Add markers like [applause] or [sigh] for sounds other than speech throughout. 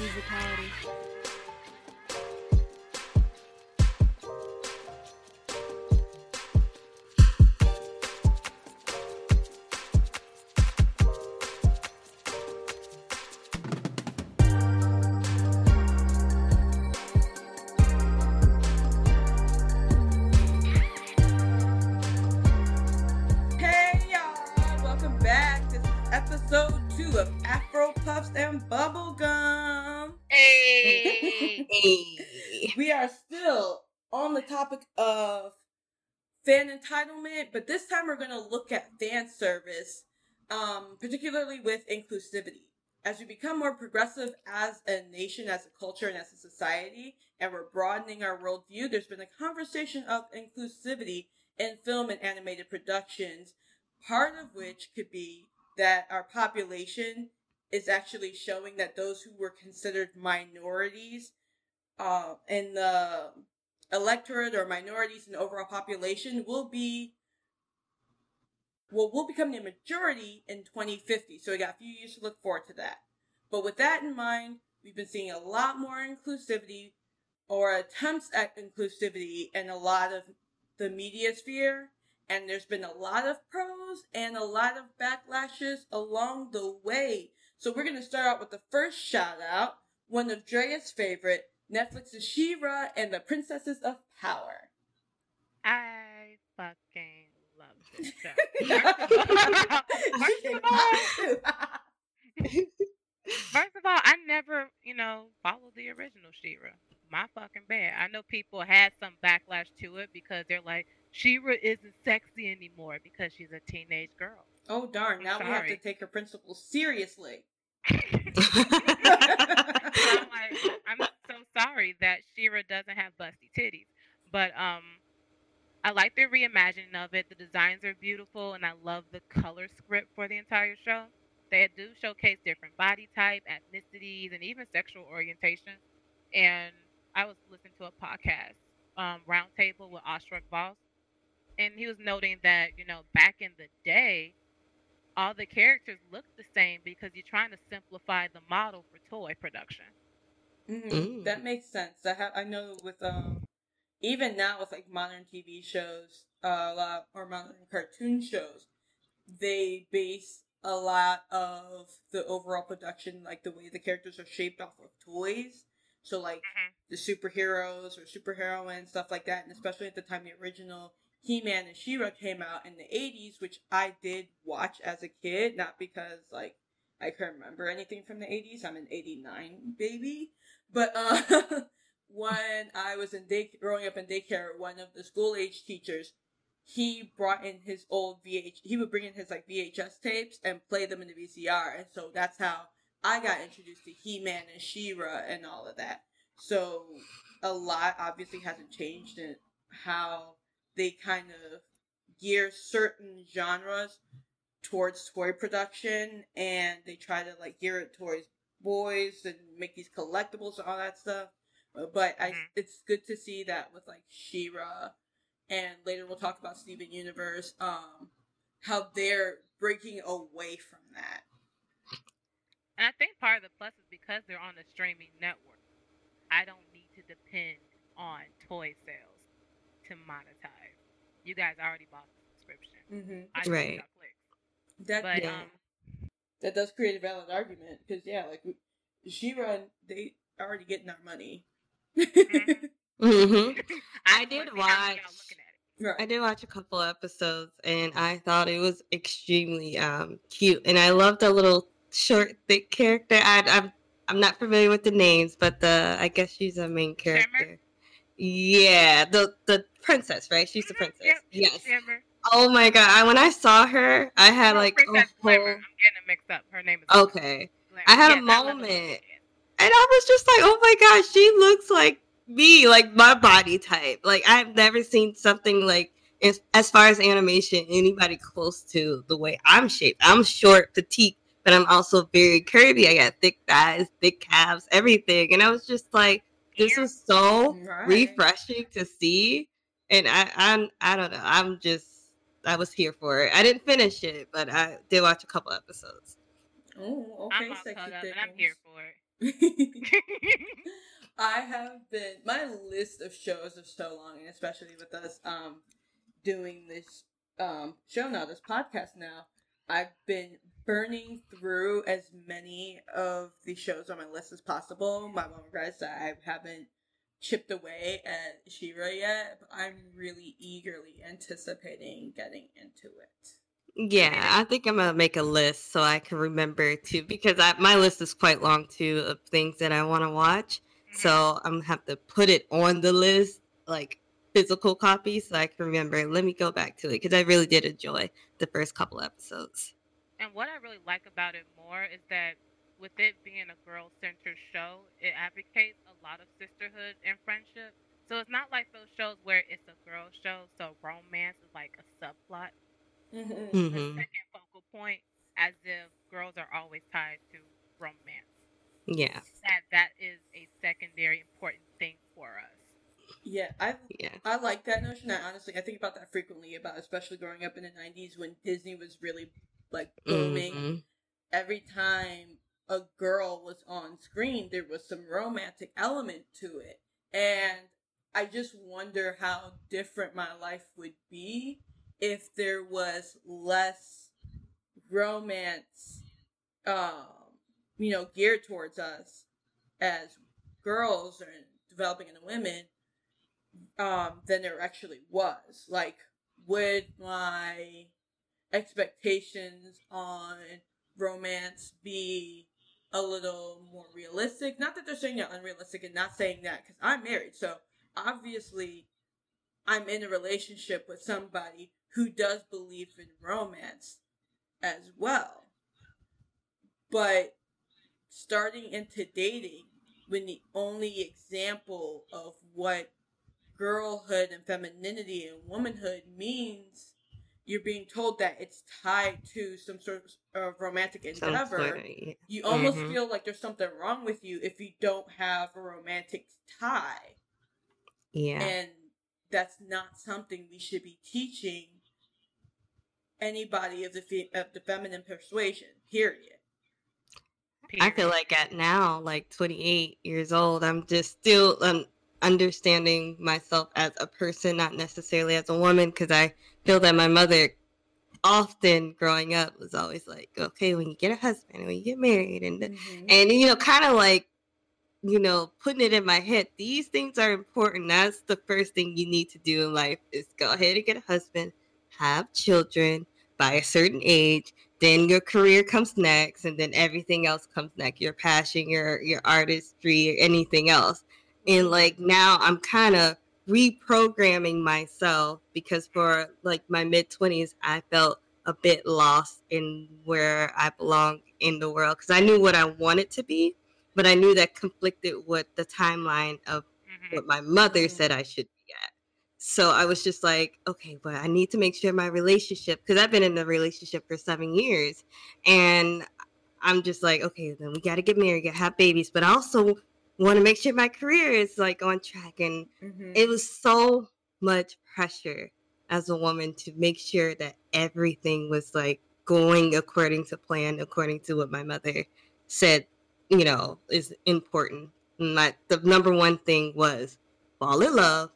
musicality. Entitlement, but this time we're going to look at fan service, um, particularly with inclusivity. As we become more progressive as a nation, as a culture, and as a society, and we're broadening our worldview, there's been a conversation of inclusivity in film and animated productions, part of which could be that our population is actually showing that those who were considered minorities uh, in the electorate or minorities in overall population will be well will become the majority in 2050 so we got a few years to look forward to that. But with that in mind we've been seeing a lot more inclusivity or attempts at inclusivity in a lot of the media sphere. And there's been a lot of pros and a lot of backlashes along the way. So we're going to start out with the first shout out one of Drea's favorite Netflix's She-Ra and the Princesses of Power. I fucking love this [laughs] show. [laughs] First of all, [laughs] first of all, I never, you know, followed the original She-Ra. My fucking bad. I know people had some backlash to it because they're like, She-Ra isn't sexy anymore because she's a teenage girl. oh darn! Now we have to take her principles seriously. I'm like, I'm so sorry that She-Ra doesn't have busty titties, but um, I like the reimagining of it. The designs are beautiful, and I love the color script for the entire show. They do showcase different body type, ethnicities, and even sexual orientation. And I was listening to a podcast, um, Roundtable with Ostrich Boss, and he was noting that you know back in the day, all the characters looked the same because you're trying to simplify the model for toy production. Mhm, Mm. That makes sense. I have I know with um even now with like modern TV shows, uh, a lot or modern cartoon shows, they base a lot of the overall production, like the way the characters are shaped off of toys. So like Mhm. the superheroes or superheroines, stuff like that, and especially at the time the original He-Man and She-Ra came out in the 80s, which I did watch as a kid, not because like I can't remember anything from the 80s. I'm an 89 baby. But uh [laughs] when I was in day growing up in daycare, one of the school age teachers, he brought in his old VH he would bring in his like VHS tapes and play them in the VCR and so that's how I got introduced to He-Man and She-Ra and all of that. So a lot obviously hasn't changed in how they kind of gear certain genres towards toy production and they try to like gear it towards boys and make these collectibles and all that stuff. But I, Mhm. it's good to see that with like She-Ra and later we'll talk about Steven Universe, um, how they're breaking away from that. And I think part of the plus is because they're on a streaming network. I don't need to depend on toy sales to monetize. You guys already bought the subscription. Mm-hmm. I Right. Got clicks. That But Yeah. um, that does create a valid argument because yeah, like She-Ra, they already getting our money. Mhm. hmm I, I did wanna see how many watch- y'all looking at it. Right. I did watch a couple episodes and I thought it was extremely um cute and I love the little short thick character. I I'm I'm not familiar with the names, but the I guess she's a main character. Yeah, the the princess, right? She's the Mhm, princess. yep, Yes. Shimmer. Oh my god! I, when I saw her, I had like a Glamour. Oh, I'm getting it mixed up. Her name is okay. Glamour. I had a love her. moment. And I was just like, oh my gosh, she looks like me, like my body type. Like I've never seen something like as, as far as animation, anybody close to the way I'm shaped. I'm short, petite, but I'm also very curvy. I got thick thighs, thick calves, everything. And I was just like, this is so Right. refreshing to see. And I I'm I don't know. I'm just I was here for it. I didn't finish it, but I did watch a couple episodes. Oh, I'm okay, sexy up thick I'm here for it. [laughs] [laughs] I have been my list of shows is so long, and especially with us um doing this um show now, this podcast now, I've been burning through as many of the shows on my list as possible. My mom regrets that I haven't chipped away at She-Ra yet, but I'm really eagerly anticipating getting into it. Yeah, I think I'm gonna make a list so I can remember too, because I, my list is quite long too of things that I want to watch. So mm-hmm. I'm gonna have to put it on the list, like physical copy, so I can remember. Let me go back to it because I really did enjoy the first couple episodes. And what I really like about it more is that with it being a girl centered show, it advocates a lot of sisterhood and friendship. So it's not like those shows where it's a girl show, so romance is like a subplot, Mm-hmm. the hmm second focal point, as if girls are always tied to romance. Yeah, That that is a secondary important thing for us. Yeah, I yeah, I like that notion. I honestly I think about that frequently about especially growing up in the '90s when Disney was really like booming. Mhm. Every time a girl was on screen, there was some romantic element to it, and I just wonder how different my life would be if there was less romance, um, you know, geared towards us as girls and developing into women um than there actually was. Like, would my expectations on romance be a little more realistic? Not that they're saying they're unrealistic and not saying that because I'm married, so obviously I'm in a relationship with somebody who does believe in romance as well. But starting into dating when the only example of what girlhood and femininity and womanhood means you're being told that it's tied to some sort of romantic endeavor yeah. you almost Mhm. feel like there's something wrong with you if you don't have a romantic tie yeah. and that's not something we should be teaching anybody of the fe- of the feminine persuasion period I feel like at now, like 28 years old, I'm just still um, understanding myself as a person, not necessarily as a woman, because I feel that my mother, often growing up, was always like, okay, when you get a husband, when you get married, and mm-hmm. and you know, kind of like, you know, putting it in my head, these things are important. That's the first thing you need to do in life is go ahead and get a husband, have children by a certain age, then your career comes next, and then everything else comes next. Your passion, your your artistry, or anything else. And like now I'm kind of reprogramming myself because for like my mid 20s I felt a bit lost in where I belong in the world because I knew what I wanted to be, but I knew that conflicted with the timeline of Mhm. what my mother said I should be at. So I was just like, okay, but I need to make sure my relationship, because I've been in a relationship for seven years, and I'm just like, okay, then we got to get married, get have babies, but I also want to make sure my career is like on track. And Mhm. it was so much pressure as a woman to make sure that everything was like going according to plan, according to what my mother said, you know, is important. And my the number one thing was fall in love,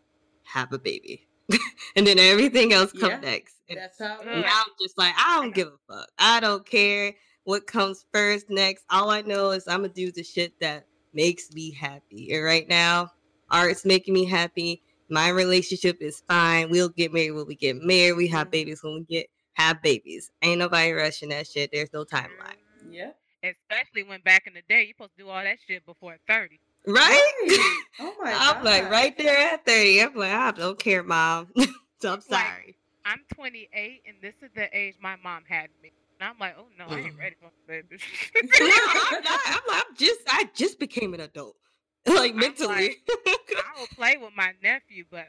have a baby. [laughs] and then everything else comes Yeah. next. And that's how now I'm just like, I don't give a fuck. I don't care what comes first, next. All I know is I'm gonna do the shit that makes me happy. And right now, art's making me happy. My relationship is fine. We'll get married when we get married. We have Mhm. babies when we get have babies. Ain't nobody rushing that shit. There's no timeline. yeah Especially when back in the day, you're supposed to do all that shit before 30. Right? [laughs] oh my I'm like right there at 30. I'm like, I don't care, mom. [laughs] so I'm Like- sorry. I'm 28, and this is the age my mom had me. And I'm like, oh no, I ain't Mm. ready for baby. [laughs] [laughs] no, I'm not. I'm, like, I'm just I just became an adult. [laughs] Like mentally. I will play with my nephew, but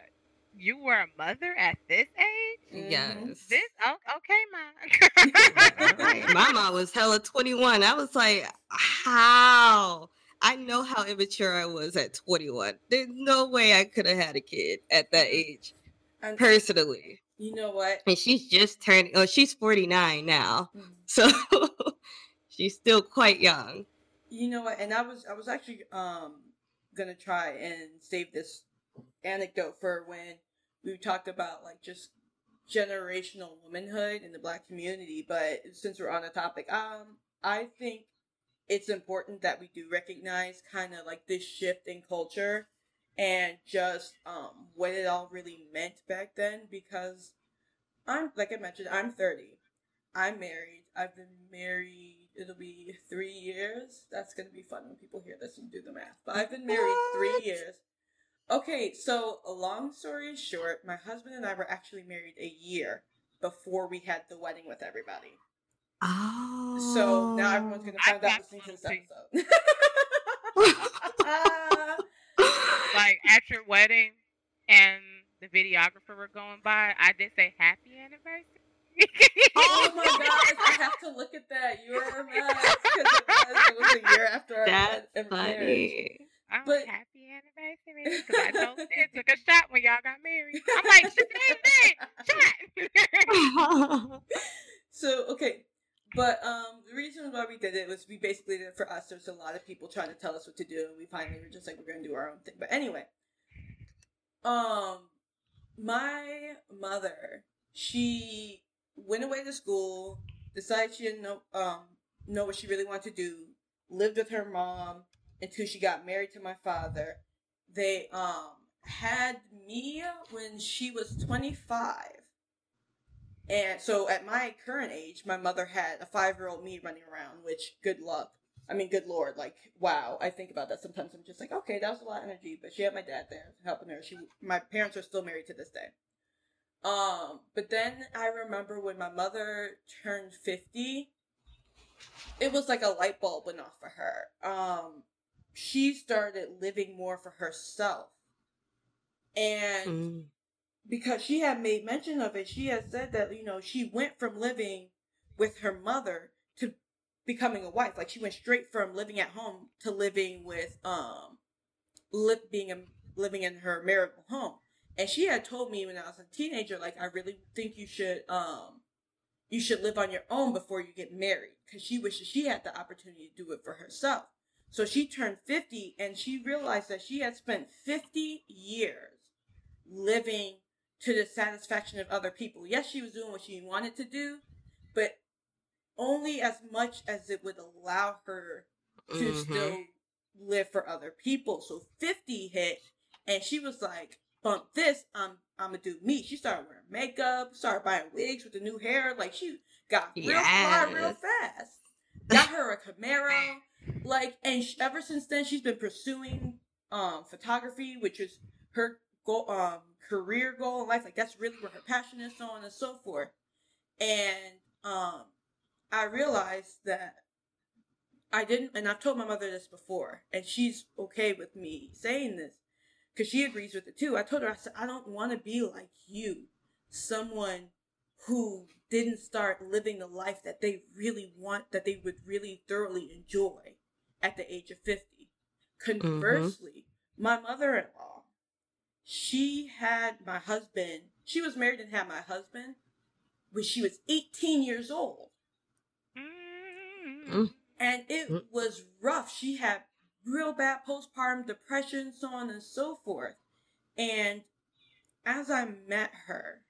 you were a mother at this age? Mhm. yes. This oh, okay, ma. Right. My mom was hella 21. I was like, how? I know how immature I was at 21. There's no way I could have had a kid at that age, And personally. You know what And she's just turning, oh, she's 49 now. Mhm. [laughs] So [laughs] she's still quite young. You know what? And I was I was actually um gonna try and save this anecdote for when we talked about like just generational womanhood in the black community. But since we're on the topic, um, I think it's important that we do recognize kind of like this shift in culture and just um what it all really meant back then because I'm like I mentioned, I'm 30. I'm married. I've been married it'll be three years. That's gonna be fun when people hear this and do the math. But I've been married what? three years. Okay, so long story short, my husband and I were actually married a year before we had the wedding with everybody. Oh. So now everyone's gonna find out listening to this episode. [laughs] [laughs] like at your wedding and the videographer were going by, I did say happy anniversary. oh [laughs] my gosh, I have to look at that. You are a mess because it was, it was a year after our That's funny. Oh, but happy anniversary! Because I told Sid [laughs] took a shot when y'all got married. I'm like, same thing, shot. [laughs] so okay, but um, the reason why we did it was we basically did it for us. There's a lot of people trying to tell us what to do, and we finally were just like, we're gonna do our own thing. But anyway, um, my mother, she went away to school, decided she didn't know um know what she really wanted to do, lived with her mom until she got married to my father. They um had me when she was 25. And so at my current age, my mother had a 5-year-old me running around, which good luck. I mean, good lord, like wow. I think about that sometimes. I'm just like, okay, that was a lot of energy, but she had my dad there helping her. She, my parents are still married to this day. Um, but then I remember when my mother turned 50, it was like a light bulb went off for her. Um, she started living more for herself. And mm. Because she had made mention of it, she had said that, you know, she went from living with her mother to becoming a wife. Like she went straight from living at home to living with, um, li- being a, living in her marital home. And she had told me when I was a teenager, like, I really think you should, um, you should live on your own before you get married. Cause she wishes she had the opportunity to do it for herself. So she turned 50 and she realized that she had spent 50 years living to the satisfaction of other people. Yes, she was doing what she wanted to do, but only as much as it would allow her to mm-hmm. still live for other people. So 50 hit and she was like, bump this, I'm I'm gonna do me. She started wearing makeup, started buying wigs with the new hair. Like she got real yes. fly real fast. [laughs] Got her a Camaro. like, and she, ever since then, she's been pursuing um photography, which is her goal, um career goal in life. Like that's really where her passion is, so on and so forth. And um, I realized that I didn't, and I've told my mother this before, and she's okay with me saying this because she agrees with it too. I told her, I said, I don't want to be like you, someone who didn't start living the life that they really want, that they would really thoroughly enjoy at the age of 50. Conversely, mm-hmm. my mother in law, she had my husband, she was married and had my husband when she was 18 years old. Mm-hmm. And it mm. was rough. She had real bad postpartum depression, so on and so forth. And as I met her,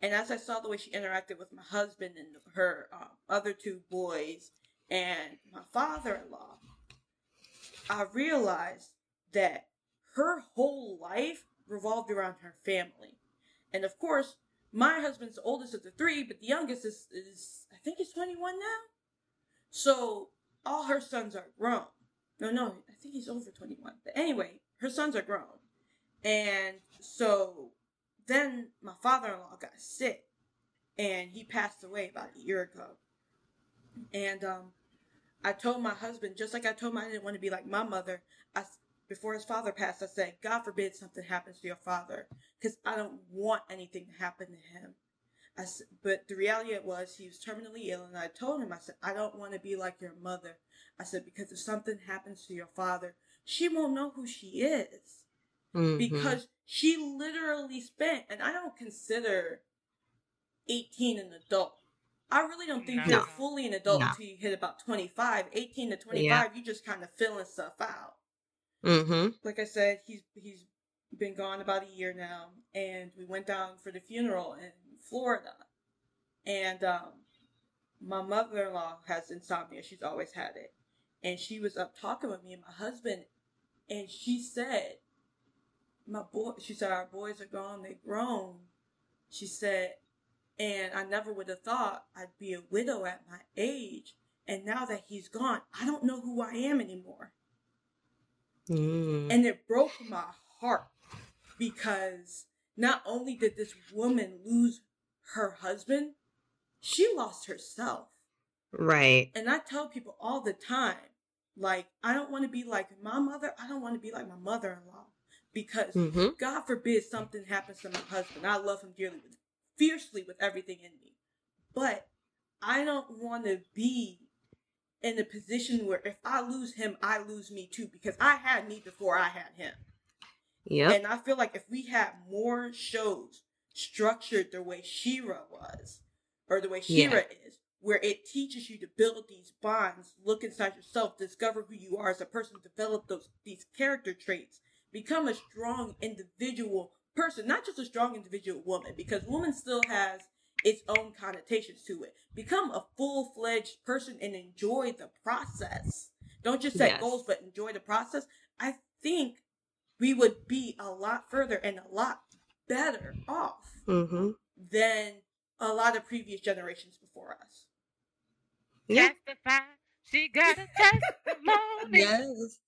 and as I saw the way she interacted with my husband and her um, other two boys and my father in law, I realized that her whole life revolved around her family. And of course, my husband's the oldest of the three, but the youngest is, is I think he's 21 now. So all her sons are grown. No, no, I think he's over 21. But anyway, her sons are grown. And so then my father in law got sick and he passed away about a year ago. And um, I told my husband, just like I told him I didn't want to be like my mother, I, before his father passed, I said, God forbid something happens to your father because I don't want anything to happen to him. I said, but the reality it was he was terminally ill, and I told him, I said, I don't want to be like your mother. I said, because if something happens to your father, she won't know who she is. Mm-hmm. Because she literally spent, and I don't consider 18 an adult. I really don't think No. you're fully an adult No. until you hit about 25. 18 to 25, Yeah. you just kind of filling stuff out. Mm-hmm. Like I said, he's he's been gone about a year now, and we went down for the funeral in Florida. And um, my mother-in-law has insomnia; she's always had it, and she was up talking with me and my husband, and she said, "My boy," she said, "Our boys are gone; they're grown." She said, and I never would have thought I'd be a widow at my age. And now that he's gone, I don't know who I am anymore. Mm. And it broke my heart because not only did this woman lose her husband, she lost herself. Right. And I tell people all the time, like, I don't want to be like my mother. I don't want to be like my mother in law because Mm-hmm. God forbid something happens to my husband. I love him dearly, fiercely with everything in me. But I don't want to be in a position where if I lose him, I lose me too because I had me before I had him. Yeah. And I feel like if we had more shows structured the way She-Ra was, or the way Yeah. She-Ra is, where it teaches you to build these bonds, look inside yourself, discover who you are as a person, develop those these character traits, become a strong individual person, not just a strong individual woman, because woman still has its own connotations to it. Become a full fledged person and enjoy the process. Don't just set Yes. goals, but enjoy the process. I think we would be a lot further and a lot better off mm-hmm. than a lot of previous generations before us. Yep. Testify. She got a testimony. [laughs] Yes.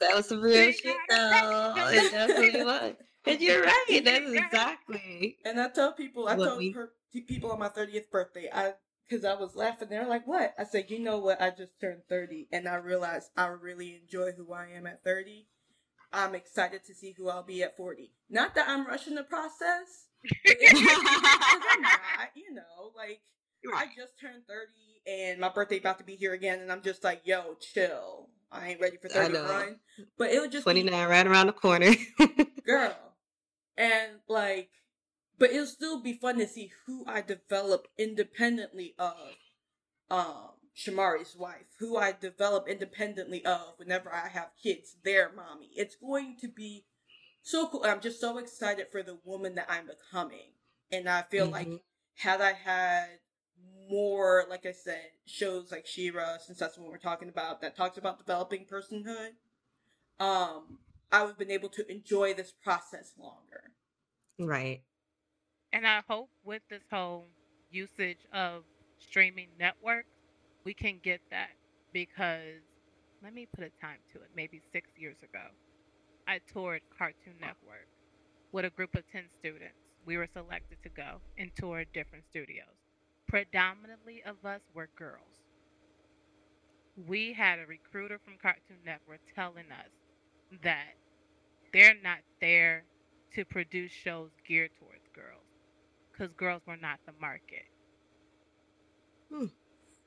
That was some real She shit, got though. a It definitely was. And you're right. She exactly. And I tell people, I What told we- per- people on my 30th birthday, I because I was laughing. They're like, "What?" I said, "You know what? I just turned 30, and I realized I really enjoy who I am at 30. I'm excited to see who I'll be at 40. Not that I'm rushing the process, but it's because I'm [laughs] not. You know, like I just turned 30 and my birthday about to be here again and I'm just like, yo, chill. I ain't ready for I know. 31. But it was just be 29 right around the corner. [laughs] girl. And like but it'll still be fun to see who I develop independently of um Shamari's wife, who I develop independently of whenever I have kids, their mommy. It's going to be so cool. I'm just so excited for the woman that I'm becoming. And I feel like Mhm. had I had more, like I said, shows like She-Ra, since that's what we're talking about, that talks about developing personhood, um, I would have been able to enjoy this process longer. right. And I hope with this whole usage of streaming networks, we can get that because let me put a time to it. Maybe six years ago, I toured Cartoon Network with a group of 10 students. We were selected to go and tour different studios. Predominantly of us were girls. We had a recruiter from Cartoon Network telling us that they're not there to produce shows geared towards girls because girls were not the market. Hmm.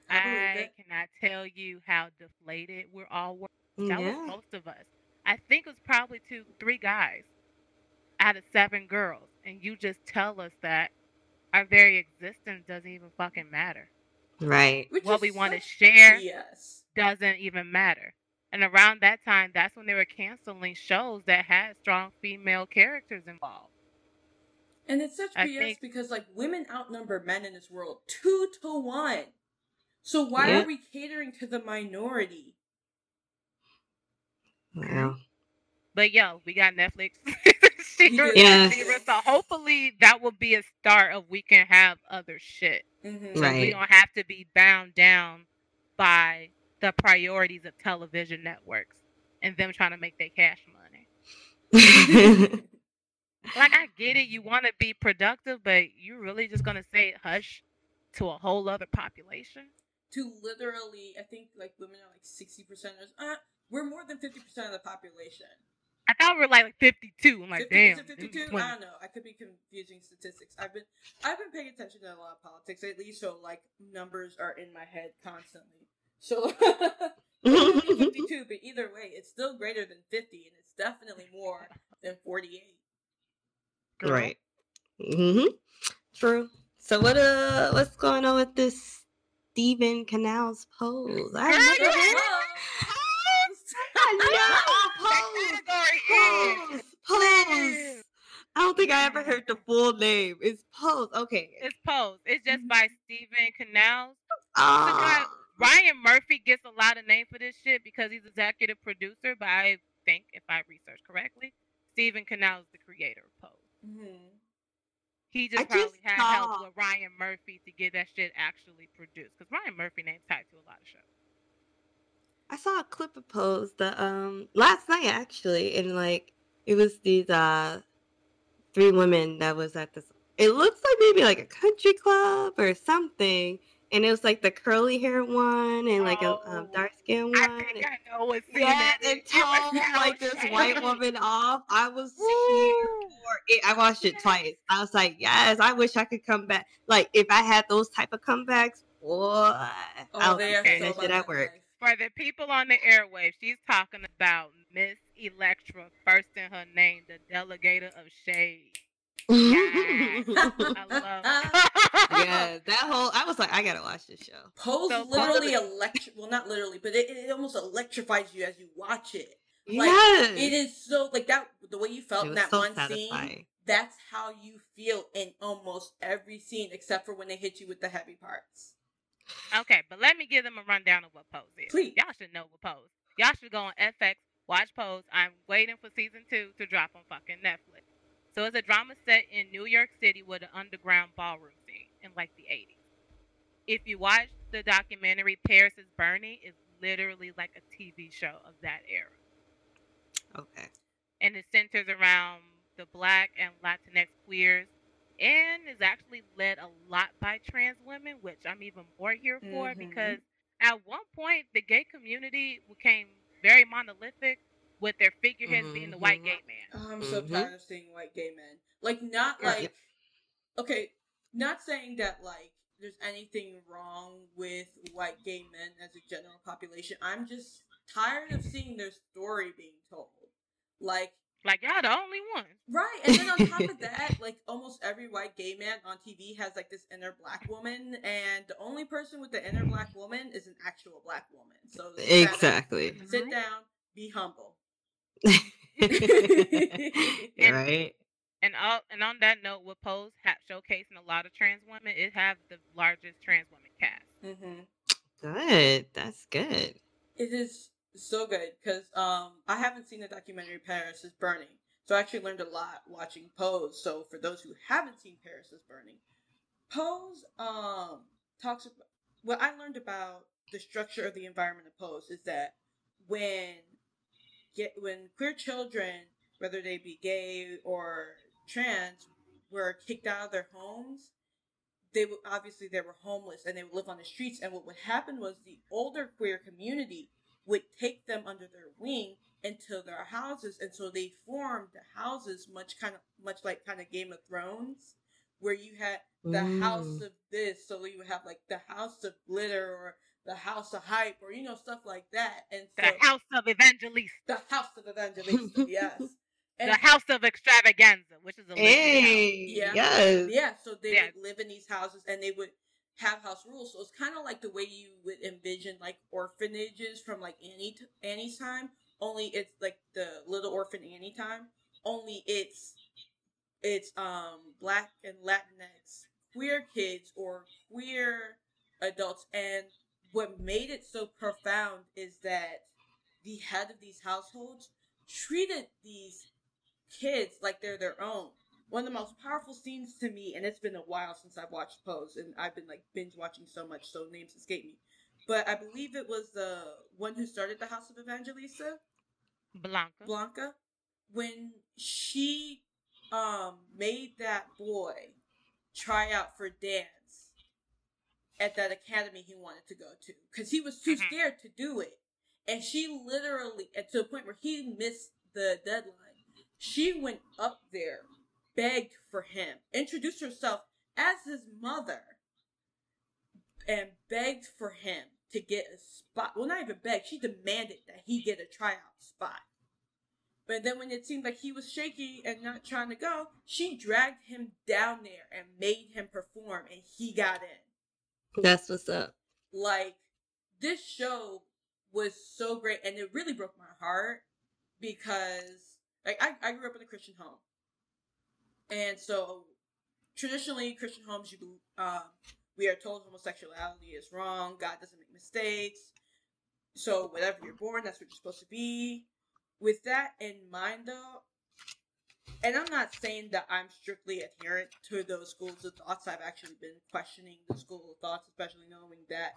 I I, cannot tell you how deflated we're all. Were. Mm, that was most of us. I think it was probably two, three guys out of seven girls, and you just tell us that our very existence doesn't even fucking matter. Right. Which what is we want to share BS. doesn't even matter. And around that time, that's when they were canceling shows that had strong female characters involved. And it's such I BS think- because like women outnumber men in this world two to one. So why Yeah. are we catering to the minority? Wow. But yo, we got Netflix. [laughs] She-Ra- Yes. So hopefully that will be a start of we can have other shit. Mm-hmm. So Right. we don't have to be bound down by the priorities of television networks and them trying to make their cash money. [laughs] [laughs] Like I get it, you want to be productive, but you're really just gonna say hush to a whole other population? To literally, I think like women are like sixty percent. Uh, we're more than fifty percent of the population. I thought we were like, like 52. I'm like, 50, damn. is it them 52? I don't know. I could be confusing statistics. I've been I've been paying attention to a lot of politics lately, so like numbers are in my head constantly. So [laughs] it could be 52, but either way, it's still greater than 50, and it's definitely more than 48. Girl. right. hmm True. So what uh what's going on with this Steven Canals pose. I Girl, never heard I know. category Pose. Pose. I don't think I ever heard the full name. It's Pose. Okay. It's Pose. It's just by Steven Canals. Ah. Ryan Murphy gets a lot of name for this shit because he's executive producer, but I think if I research correctly, Steven Canals is the creator of Pose. Mhm. He just I probably just had saw- help with Ryan Murphy to get that shit actually produced. Because Ryan Murphy name's tied to a lot of shows. I saw a clip of Pose the um last night actually, and like it was these uh three women that was at this. It looks like maybe like a country club or something, and it was like the curly hair one and like a um, Oh, dark skin one. I think I know what's in yeah, and It was told like this white woman off. I was [laughs] here Woo. it. I watched it twice. I was like, yes, I wish I could come back. Like if I had those type of comebacks, boy, Oh, I'll they are okay. so that shit at work. For the people on the airwaves, she's talking about Miss Elektra, first in her name, the delegator of shade. [laughs] Yes. I love. [laughs] yeah, that whole I was like, I gotta watch this show. Pose So literally electric. Well, not literally, but it, it almost electrifies you as you watch it. Like, yes, It is so like that. The way you felt in that so one satisfying. scene. That's how you feel in almost every scene, except for when they hit you with the heavy parts. Okay, but let me give them a rundown of what Pose is. Please. Y'all should know what Pose. Y'all should go on FX, watch Pose. I'm waiting for season two to drop on fucking Netflix. So it's a drama set in New York City with an underground ballroom scene in like the 80s. If you watch the documentary Paris is Burning, it's literally like a TV show of that era. Okay. and it centers around the black and Latinx queers and is actually led a lot by trans women, which I'm even more here for Mhm. because at one point the gay community became very monolithic with their figureheads being the white Mhm. gay man. Oh, I'm so Mhm. tired of seeing white gay men. Like, not like, okay, not saying that like there's anything wrong with white gay men as a general population. I'm just tired of seeing their story being told. Like, Like y'all the only one. right, and then on top of [laughs] that, like almost every white gay man on TV has like this inner black woman, and the only person with the inner black woman is an actual black woman. So sit down- Exactly. sit down, be humble. [laughs] right. And all, and on that note, with Pose ha- showcasing a lot of trans women, it have the largest trans women cast. Mm-hmm. Good. That's good. It is so good because um I haven't seen the documentary Paris is Burning, so I actually learned a lot watching Pose. So for those who haven't seen Paris is Burning, Pose um talks about what I learned about the structure of the environment of Pose is that when get when queer children, whether they be gay or trans, were kicked out of their homes, they would obviously they were homeless and they would live on the streets. And what would happen was the older queer community would take them under their wing into their houses, and so they formed the houses much kind of much like kind of Game of Thrones, where you had the house Mm. of this, so you would have like the house of glitter or the house of hype or you know stuff like that, and The House of Evangelista, the house of Evangelista, yes, [laughs] and the House of Extravaganza, which is a living Hey. Yeah. Yes. Yeah, so they Yeah. would live in these houses and they would have house rules. So it's kind of like the way you would envision like orphanages from like Annie t- Annie's time. Only it's like the Little Orphan Annie time. Only it's it's um black and Latinx queer kids or queer adults. And what made it so profound is that the head of these households treated these kids like they're their own one of the most powerful scenes to me, and it's been a while since I've watched Pose, and I've been like binge watching so much, so names escape me. But I believe it was the one who started the House of Evangelista, Blanca. Blanca, when she um made that boy try out for dance at that academy he wanted to go to because he was too Mhm. scared to do it, and she literally, to the point where he missed the deadline, she went up there, begged for him, introduced herself as his mother, and begged for him to get a spot. Well, not even begged, she demanded that he get a tryout spot. But then when it seemed like he was shaky and not trying to go, she dragged him down there and made him perform, and he got in. That's what's up. like this show was so great and it really broke my heart because like I, I grew up in a Christian home. And so traditionally Christian homes you um we are told homosexuality is wrong, God doesn't make mistakes. So whatever you're born, that's what you're supposed to be. With that in mind though, and I'm not saying that I'm strictly adherent to those schools of thoughts. I've actually been questioning the school of thoughts, especially knowing that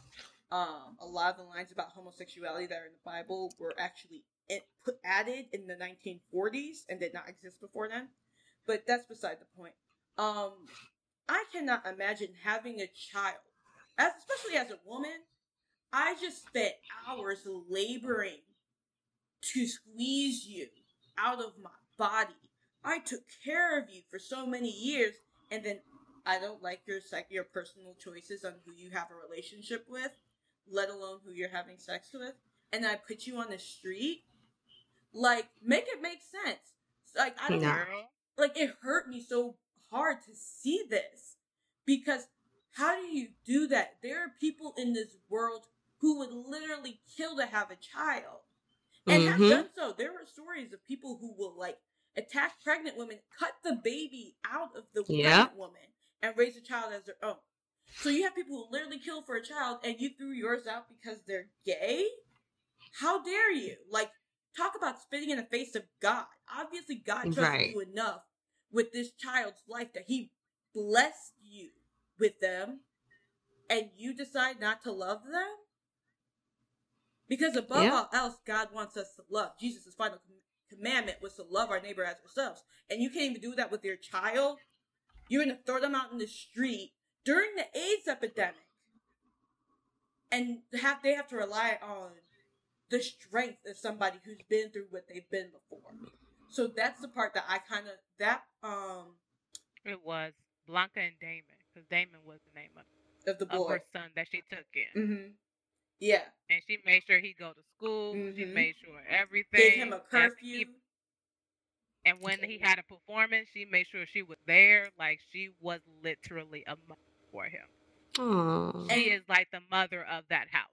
um, a lot of the lines about homosexuality that are in the Bible were actually put added in the 1940s and did not exist before then. But that's beside the point. Um, I cannot imagine having a child, as, especially as a woman. I just spent hours laboring to squeeze you out of my body. I took care of you for so many years, and then I don't like your your personal choices on who you have a relationship with, let alone who you're having sex with, and I put you on the street. Like, make it make sense. Like, I don't know. Like, it hurt me so hard to see this because how do you do that? There are people in this world who would literally kill to have a child and mm-hmm. have done so. There are stories of people who will like attack pregnant women, cut the baby out of the yeah. pregnant woman, and raise a child as their own. So you have people who literally kill for a child, and you threw yours out because they're gay. How dare you? Like, talk about spitting in the face of God. Obviously, God trusted right. you enough with this child's life that He blessed you with them, and you decide not to love them. Because above yeah. all else, God wants us to love. Jesus' final commandment was to love our neighbor as ourselves. And you can't even do that with your child. You're going to throw them out in the street during the AIDS epidemic. And have they have to rely on the strength of somebody who's been through what they've been before. So that's the part that I kind of that um it was Blanca and Damon because Damon was the name of, of the boy of her son that she took in. Mm-hmm. Yeah. And she made sure he go to school. Mm-hmm. She made sure everything. Gave him a curfew. And when he had a performance, she made sure she was there. Like she was literally a mother for him. Aww. She is like the mother of that house.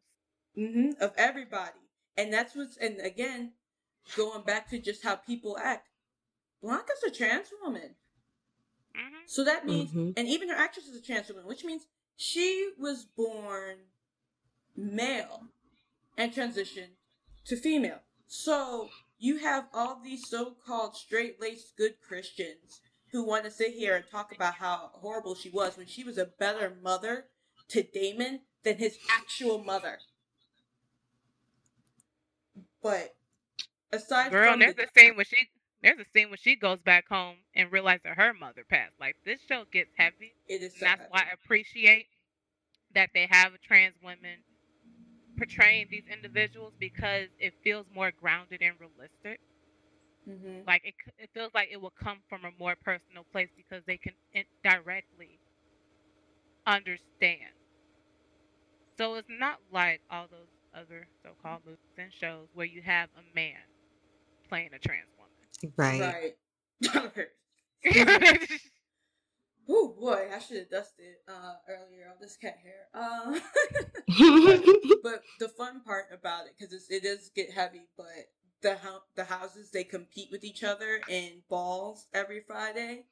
Mm-hmm. Of everybody. And that's what's and again, going back to just how people act. Blanca's a trans woman. Mm-hmm. So that means mm-hmm. and even her actress is a trans woman, which means she was born male and transitioned to female. So you have all these so-called straight-laced good Christians who want to sit here and talk about how horrible she was when she was a better mother to Damon than his actual mother. But aside Girl, from there's the, a scene when she there's a scene when she goes back home and realizes her mother passed. Like this show gets heavy. It is. So that's heavy. why I appreciate that they have trans women portraying these individuals because it feels more grounded and realistic. Mm-hmm. Like it, it feels like it will come from a more personal place because they can directly understand. So it's not like all those other so-called movies and shows where you have a man playing a trans woman. Right. Right. [laughs] Oh boy, I should have dusted uh, earlier on this cat hair. Uh, but, [laughs] but, the fun part about it, because it does get heavy, but the the houses they compete with each other in balls every Friday,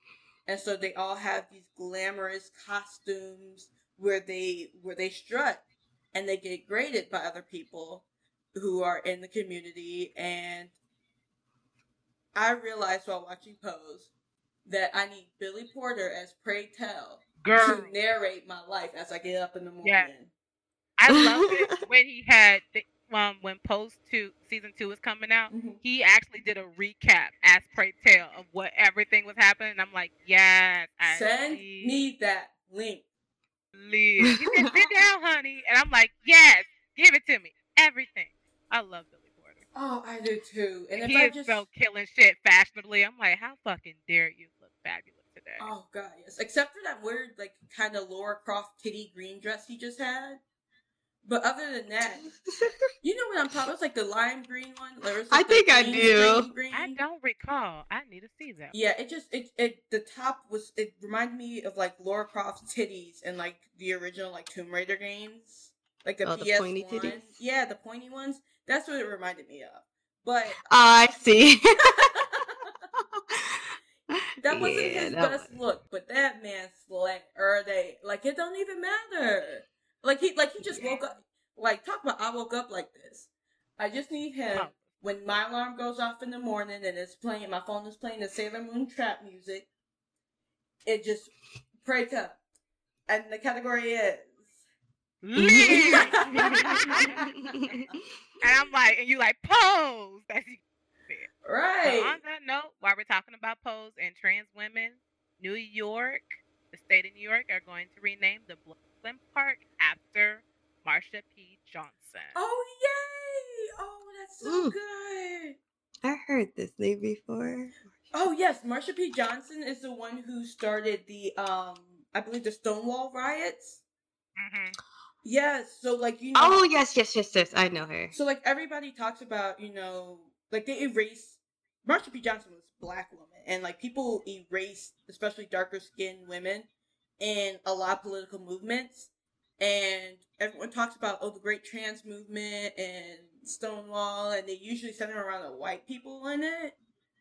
and so they all have these glamorous costumes where they where they strut, and they get graded by other people who are in the community. And I realized while watching Pose that I need Billy Porter as Pray Tell Girl. to narrate my life as I get up in the morning. Yeah. I love it [laughs] when he had the, um when Pose two season two was coming out. Mm-hmm. He actually did a recap as Pray Tell of what everything was happening. I'm like, yes, I send me that link. Please. He said, sit down, honey, and I'm like, yes, give it to me, everything. I love Billy Porter. Oh, I do too. And he if I is just so killing shit fashionably. I'm like, how fucking dare you look fabulous today? oh god, yes. Except for that weird, like, kind of Laura Croft kitty green dress he just had. But other than that, you know what I'm talking? about? It's like the lime green one. There was, like, I think the I do. string Green. I don't recall. I need to see that. Yeah, it just it it the top was it reminded me of like Laura Croft's titties and like the original like Tomb Raider games. like the Oh, the PS pointy one. titties? Yeah, the pointy ones. That's what it reminded me of. But I see. [laughs] that wasn't Yeah, his that best was- look. But that man slayed. Or they like it don't even matter. Like he like he just woke up. Like talk about I woke up like this. I just need him Oh. when my alarm goes off in the morning and it's playing. My phone is playing the Sailor Moon trap music. It just pray to, and the category is. [laughs] And I'm like, and you like pose. That's So Right. on that note, while we're talking about pose and trans women, New York, the state of New York, are going to rename the Brooklyn Park after Marsha P. Johnson. Oh yay! Oh, that's so Mm. good. I heard this name before. Oh yes, Marsha P. Johnson is the one who started the um, I believe the Stonewall riots. hmm Yes. So like you know. Oh yes, yes, yes, yes. I know her. So like everybody talks about, you know, like they erase Marsha P. Johnson was a black woman and like people erase especially darker skinned women in a lot of political movements and everyone talks about oh the great trans movement and Stonewall and they usually center around the white people in it.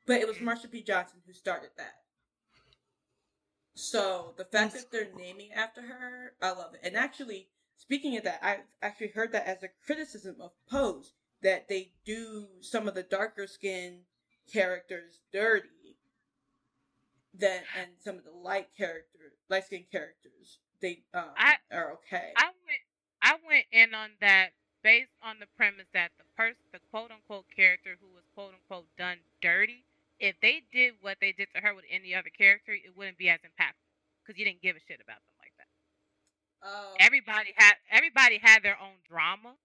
But it was mm-hmm. Marsha P. Johnson who started that. So the fact that they're naming after her, I love it. And actually, speaking of that, I've actually heard that as a criticism of Pose that they do some of the darker skin characters dirty. That and some of the light characters, light skinned characters, they um, I- are okay. I went, I went in on that based on the premise that the person, the quote unquote character who was quote unquote done dirty, if they did what they did to her with any other character, it wouldn't be as impactful because you didn't give a shit about them like that. Oh, everybody had everybody had their own drama.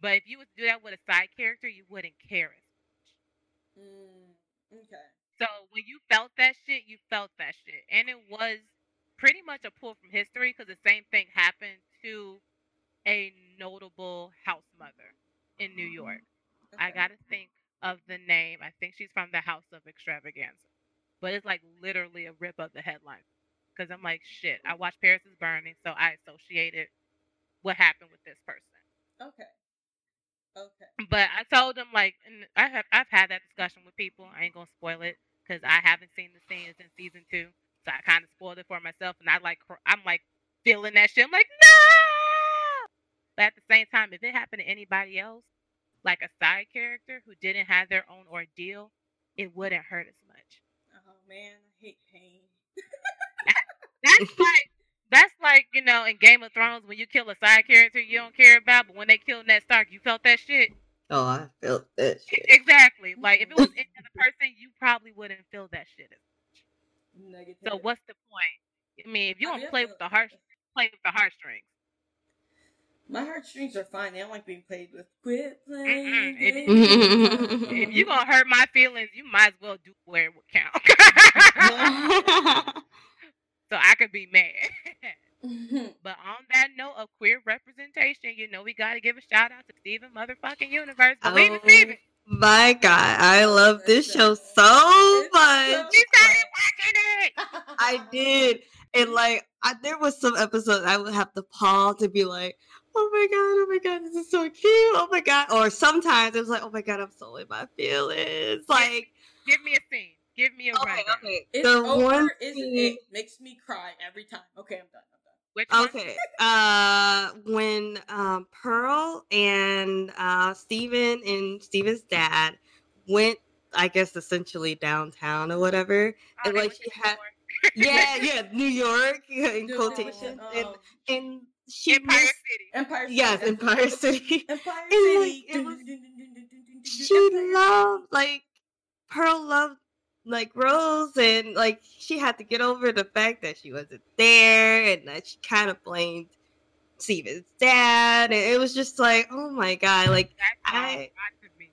But if you would do that with a side character, you wouldn't care as much. mm, okay. So when you felt that shit, you felt that shit, and it was pretty much a pull from history because the same thing happened to a notable house mother in New York. Mm-hmm. I gotta think of the name. I think she's from the House of Xtravaganza, but it's like literally a rip of the headline because I'm like, shit. I watched Paris is Burning, so I associated what happened with this person. Okay. Okay. But I told them like, I have I've had that discussion with people. I ain't gonna spoil it because I haven't seen the scenes in season two, so I kind of spoiled it for myself. And I like I'm like feeling that shit. I'm like no. But at the same time, if it happened to anybody else, like a side character who didn't have their own ordeal, it wouldn't hurt as much. Oh man, I hate pain. That's like that's like you know in Game of Thrones when you kill a side character you don't care about, but when they kill Ned Stark, you felt that shit. Oh, I felt that shit. Exactly. Like if it was [laughs] any other person, you probably wouldn't feel that shit. as Negative. So what's the point? I mean, if you I don't play with the heart, play with the heartstrings. My heartstrings are fine. They don't like being played with. Quit playing. If- games. If you gonna hurt my feelings, you might as well do where it would count. [laughs] [laughs] so I could be mad. [laughs] but on that note of queer representation, you know we gotta give a shout out to Steven motherfucking Universe. Believe it, Oh, Steven. My God, I love this show so much. She started watching it. [laughs] I did. And like I, there was some episodes I would have to pause to be like, oh my god, oh my god, this is so cute. Oh my god. Or sometimes it was like, oh my god, I'm so in my feelings. Like Give me a scene. Give me a okay, rundown. okay. It's the over, one isn't scene- it? Makes me cry every time. Okay, I'm done. I'm. Which one? Okay. Uh when um Pearl and uh Steven and Steven's dad went I guess essentially downtown or whatever. Oh, and, like, she had- Yeah, [laughs] yeah, New York yeah, in Dude, quotation. And, um, and she Empire missed- City. Empire City. Yes, Empire City. [laughs] Empire And, like, City. it was- she loved like Pearl loved like Rose and like she had to get over the fact that she wasn't there and that she kind of blamed Steven's dad and it was just like oh my god like I- got to be.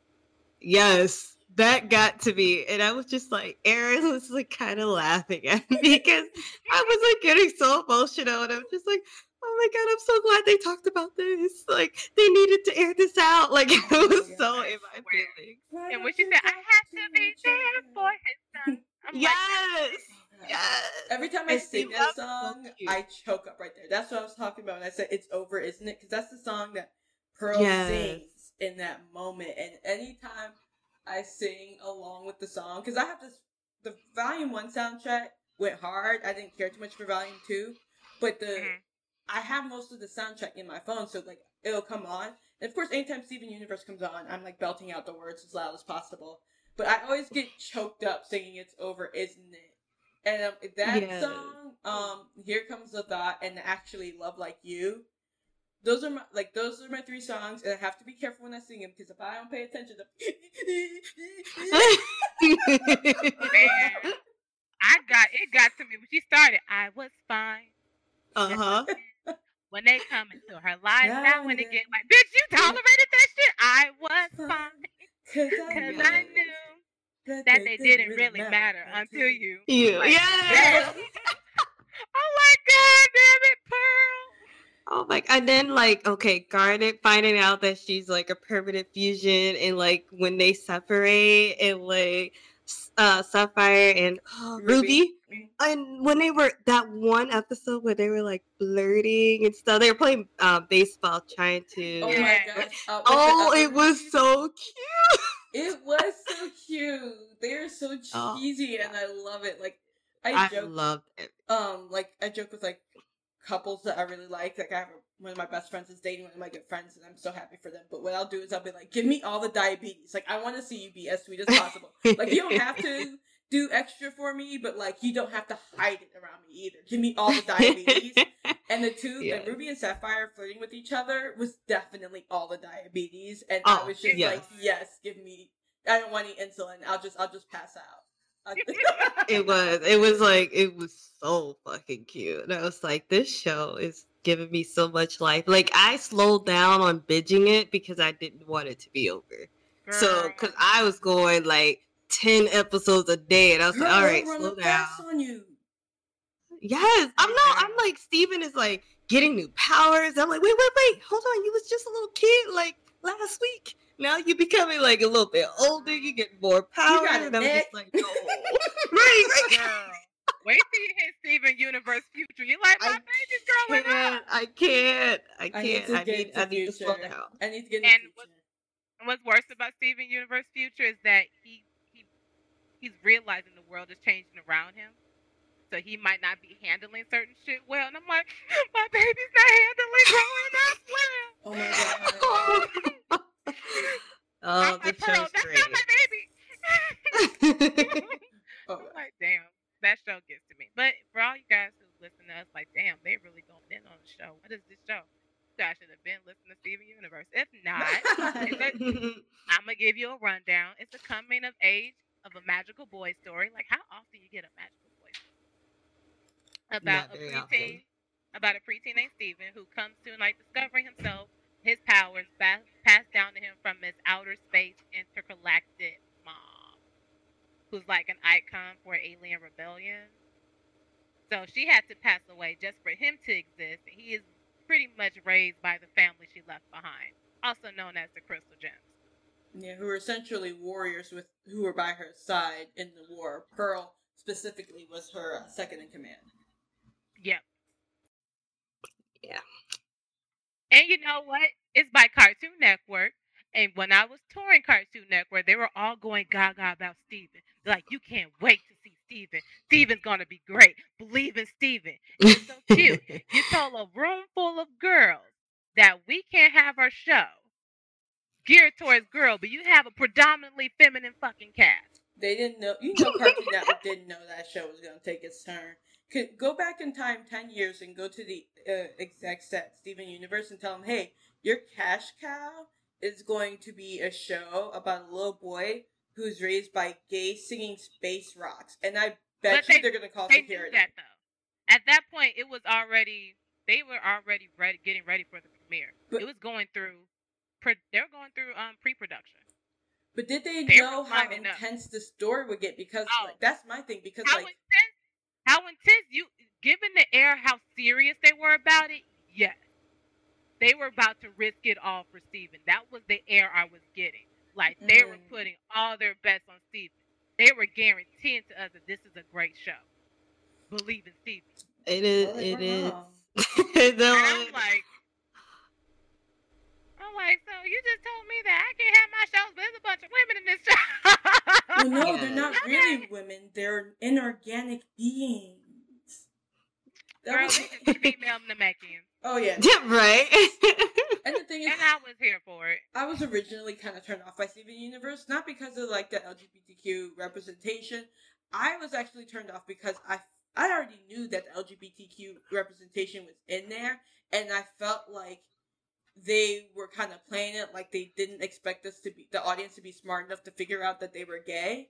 yes that got to me and I was just like Aaron was like kind of laughing at me [laughs] because I was like getting so emotional and I'm just like oh my god I'm so glad they talked about this like they needed to air this out like [laughs] it Oh was God, so I in my feelings Why And when she said, I have to be each there for his son. [laughs] I'm like, Yes. Oh, [laughs] Yes. Every time I sing that song, I choke up right there. That's what I was talking about when I said it's over, isn't it? Because that's the song that Pearl yes. sings in that moment. And anytime I sing along with the song, because I have this, the Volume One soundtrack went hard. I didn't care too much for Volume Two, but the mm-hmm. I have most of the soundtrack in my phone, so like it'll come on. And of course, anytime Steven Universe comes on, I'm like belting out the words as loud as possible. But I always get choked up singing "It's Over, Isn't It?" And um, that yes. song, um, "Here Comes the Thought," and actually "Love Like You." Those are my like those are my three songs, and I have to be careful when I sing them because if I don't pay attention to. Man, [laughs] I got it got to me when she started. I was fine. Uh huh. [laughs] When they come into her life yeah, now, when yeah. they get like, bitch, you tolerated that shit. I was fine because I, I, knew that, they, they didn't really matter, matter until you. You, like, yeah. [laughs] oh my god, damn it, Pearl. Oh my! And then like, okay, Garnet finding out that she's like a permanent fusion, and like when they separate, and like uh Sapphire and oh, Ruby. Ruby. And when they were that one episode where they were like flirting and stuff, they were playing uh, baseball, trying to. Oh my gosh! Uh, oh, it was so cute. It was so cute. They are so [laughs] oh, cheesy, oh, and I love it. Like I, I joke, loved it. Um, like I joke with like couples that I really like. Like I have a one of my best friends is dating one of my good friends, and I'm so happy for them. But what I'll do is I'll be like, give me all the diabetes. Like I want to see you be as sweet as possible. [laughs] like you don't have to do extra for me, but like you don't have to hide it around me either. Give me all the diabetes. [laughs] and the two, yeah. and Ruby and Sapphire flirting with each other was definitely all the diabetes, and oh, I was just yes. like, yes, give me. I don't want any insulin. I'll just, I'll just pass out. [laughs] it was, it was like, it was so fucking cute. And I was like, this show is given me so much life. Like I slowed down on binging it because I didn't want it to be over. Girl. So, because I was going like ten episodes a day, and I was Girl, like, all right, slow down. On you. Yes, I'm not. I'm like Steven is like getting new powers. I'm like, wait, wait, wait, hold on. You was just a little kid like last week. Now you becoming like a little bit older. You get more power, and I'm just like, no. [laughs] right, right. Wait till you hit Steven Universe Future. You're like my I baby's growing can't, up. I can't. I can't. I need. To I need, I need to slow down. I need to get. And what's, what's worse about Steven Universe Future is that he he he's realizing the world is changing around him. So he might not be handling certain shit well. And I'm like, [gasps] my baby's not handling growing up [laughs] well. Oh my god. [laughs] oh, I'm like, Pearl, that's not my baby. oh, [laughs] I'm like, damn that show gets to me. But for all you guys who listen to us, like, damn, they really going in on the show. What is this show? You guys should have been listening to Steven Universe. If not, [laughs] I'm gonna give you a rundown. It's a coming of age of a magical boy story. Like, how often you get a magical boy story? About a preteen, about a preteen named Steven who comes to like discovering himself, his powers passed down to him from his outer space intergalactic who's like an icon for alien rebellion. So she had to pass away just for him to exist. He is pretty much raised by the family she left behind, also known as the Crystal Gems. Yeah, who are essentially warriors with who were by her side in the war. Pearl specifically was her uh, second in command. Yep. Yeah. And you know what? It's by Cartoon Network. And when I was touring Cartoon Network, they were all going gaga about Steven. Like, you can't wait to see Steven. Steven's gonna be great. Believe in Steven. It's so cute. you [laughs] told a room full of girls that we can't have our show geared towards girls, but you have a predominantly feminine fucking cast. They didn't know. You know, Cartoon Network [laughs] didn't know that show was gonna take its turn. Could go back in time ten years and go to the uh, execs at Steven Universe and tell them, "Hey, your cash cow is going to be a show about a little boy who's raised by gay singing space rocks, and I bet but you they, are going to call they security. that though. At that point, it was already they were already ready, getting ready for the premiere. But, it was going through. They were going through um, pre-production. But did they, they know how intense up. the story would get? Because oh, like, that's my thing. Because how like intense, how intense you given the air, how serious they were about it. Yes, they were about to risk it all for Steven. That was the air I was getting. Like they mm. were putting all their bets on Steven. They were guaranteeing to us that this is a great show. believe in Stevie. It is. Well, It were is. [laughs] [laughs] And No, I'm like, I'm like, so you just told me that I can't have my shows, but there's a bunch of women in this show. Well, no, they're Yes. not really women. They're inorganic beings. That Girl, was- they just female Namekians. Oh yeah. yeah, right. [laughs] And the thing is, And I was here for it. I was originally kind of turned off by Steven Universe, not because of like the LGBTQ representation. I was actually turned off because I I already knew that the LGBTQ representation was in there, and I felt like they were kind of playing it like they didn't expect us to be the audience to be smart enough to figure out that they were gay.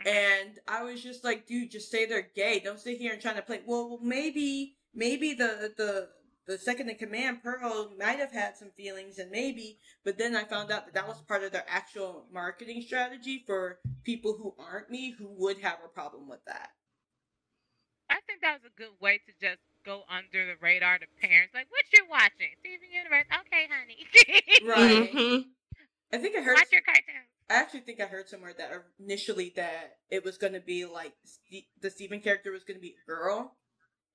Mm-hmm. And I was just like, dude, just say they're gay. Don't sit here and trying to play. Well, maybe, maybe the the the second in command, Pearl, might have had some feelings, and maybe. But then I found out that that was part of their actual marketing strategy for people who aren't me, who would have a problem with that. I think that was a good way to just go under the radar to parents. Like, what you watching? Steven Universe? Okay, honey. [laughs] Right. Mhm. I think I heard. Watch your cartoons. I actually think I heard somewhere that initially that it was going to be like the Steven character was going to be a girl,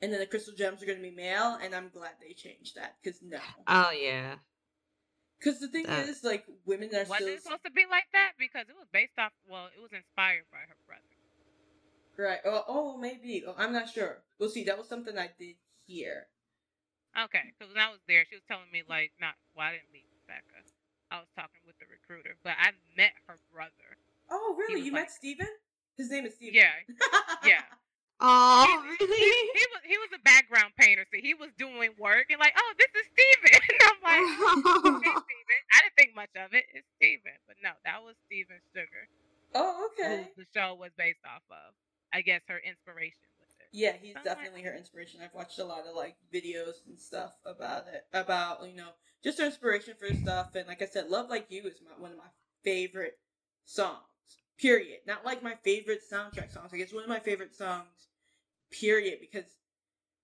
and then the Crystal Gems are going to be male. And I'm glad they changed that because no, Oh yeah. because the thing That- is like women are Was still it supposed to be like that? Because it was based off. Well, it was inspired by her brother. right. Oh, oh, maybe. Oh, I'm not sure. We'll see. That was something I did hear. Okay, because when I was there, she was telling me like, not. Well, I didn't meet Becca. I was talking with the recruiter, but I met her brother. Oh, really? You like- met Steven? His name is Steven. Yeah, [laughs] yeah. Oh He, really? he was he was a background painter, so he was doing work and like, oh, this is Steven. [laughs] And I'm like, hey, [laughs] Steven. I didn't think much of it. It's Steven, but no, that was Steven Sugar, Oh, okay. who okay. the show was based off of. I guess her inspiration was it. Yeah, he's I'm like- definitely her inspiration. I've watched a lot of like videos and stuff about it, about you know, just her inspiration for stuff. And like I said, "Love Like You" is my, one of my favorite songs. Period. Not like my favorite soundtrack songs. Like it's one of my favorite songs. Period. Because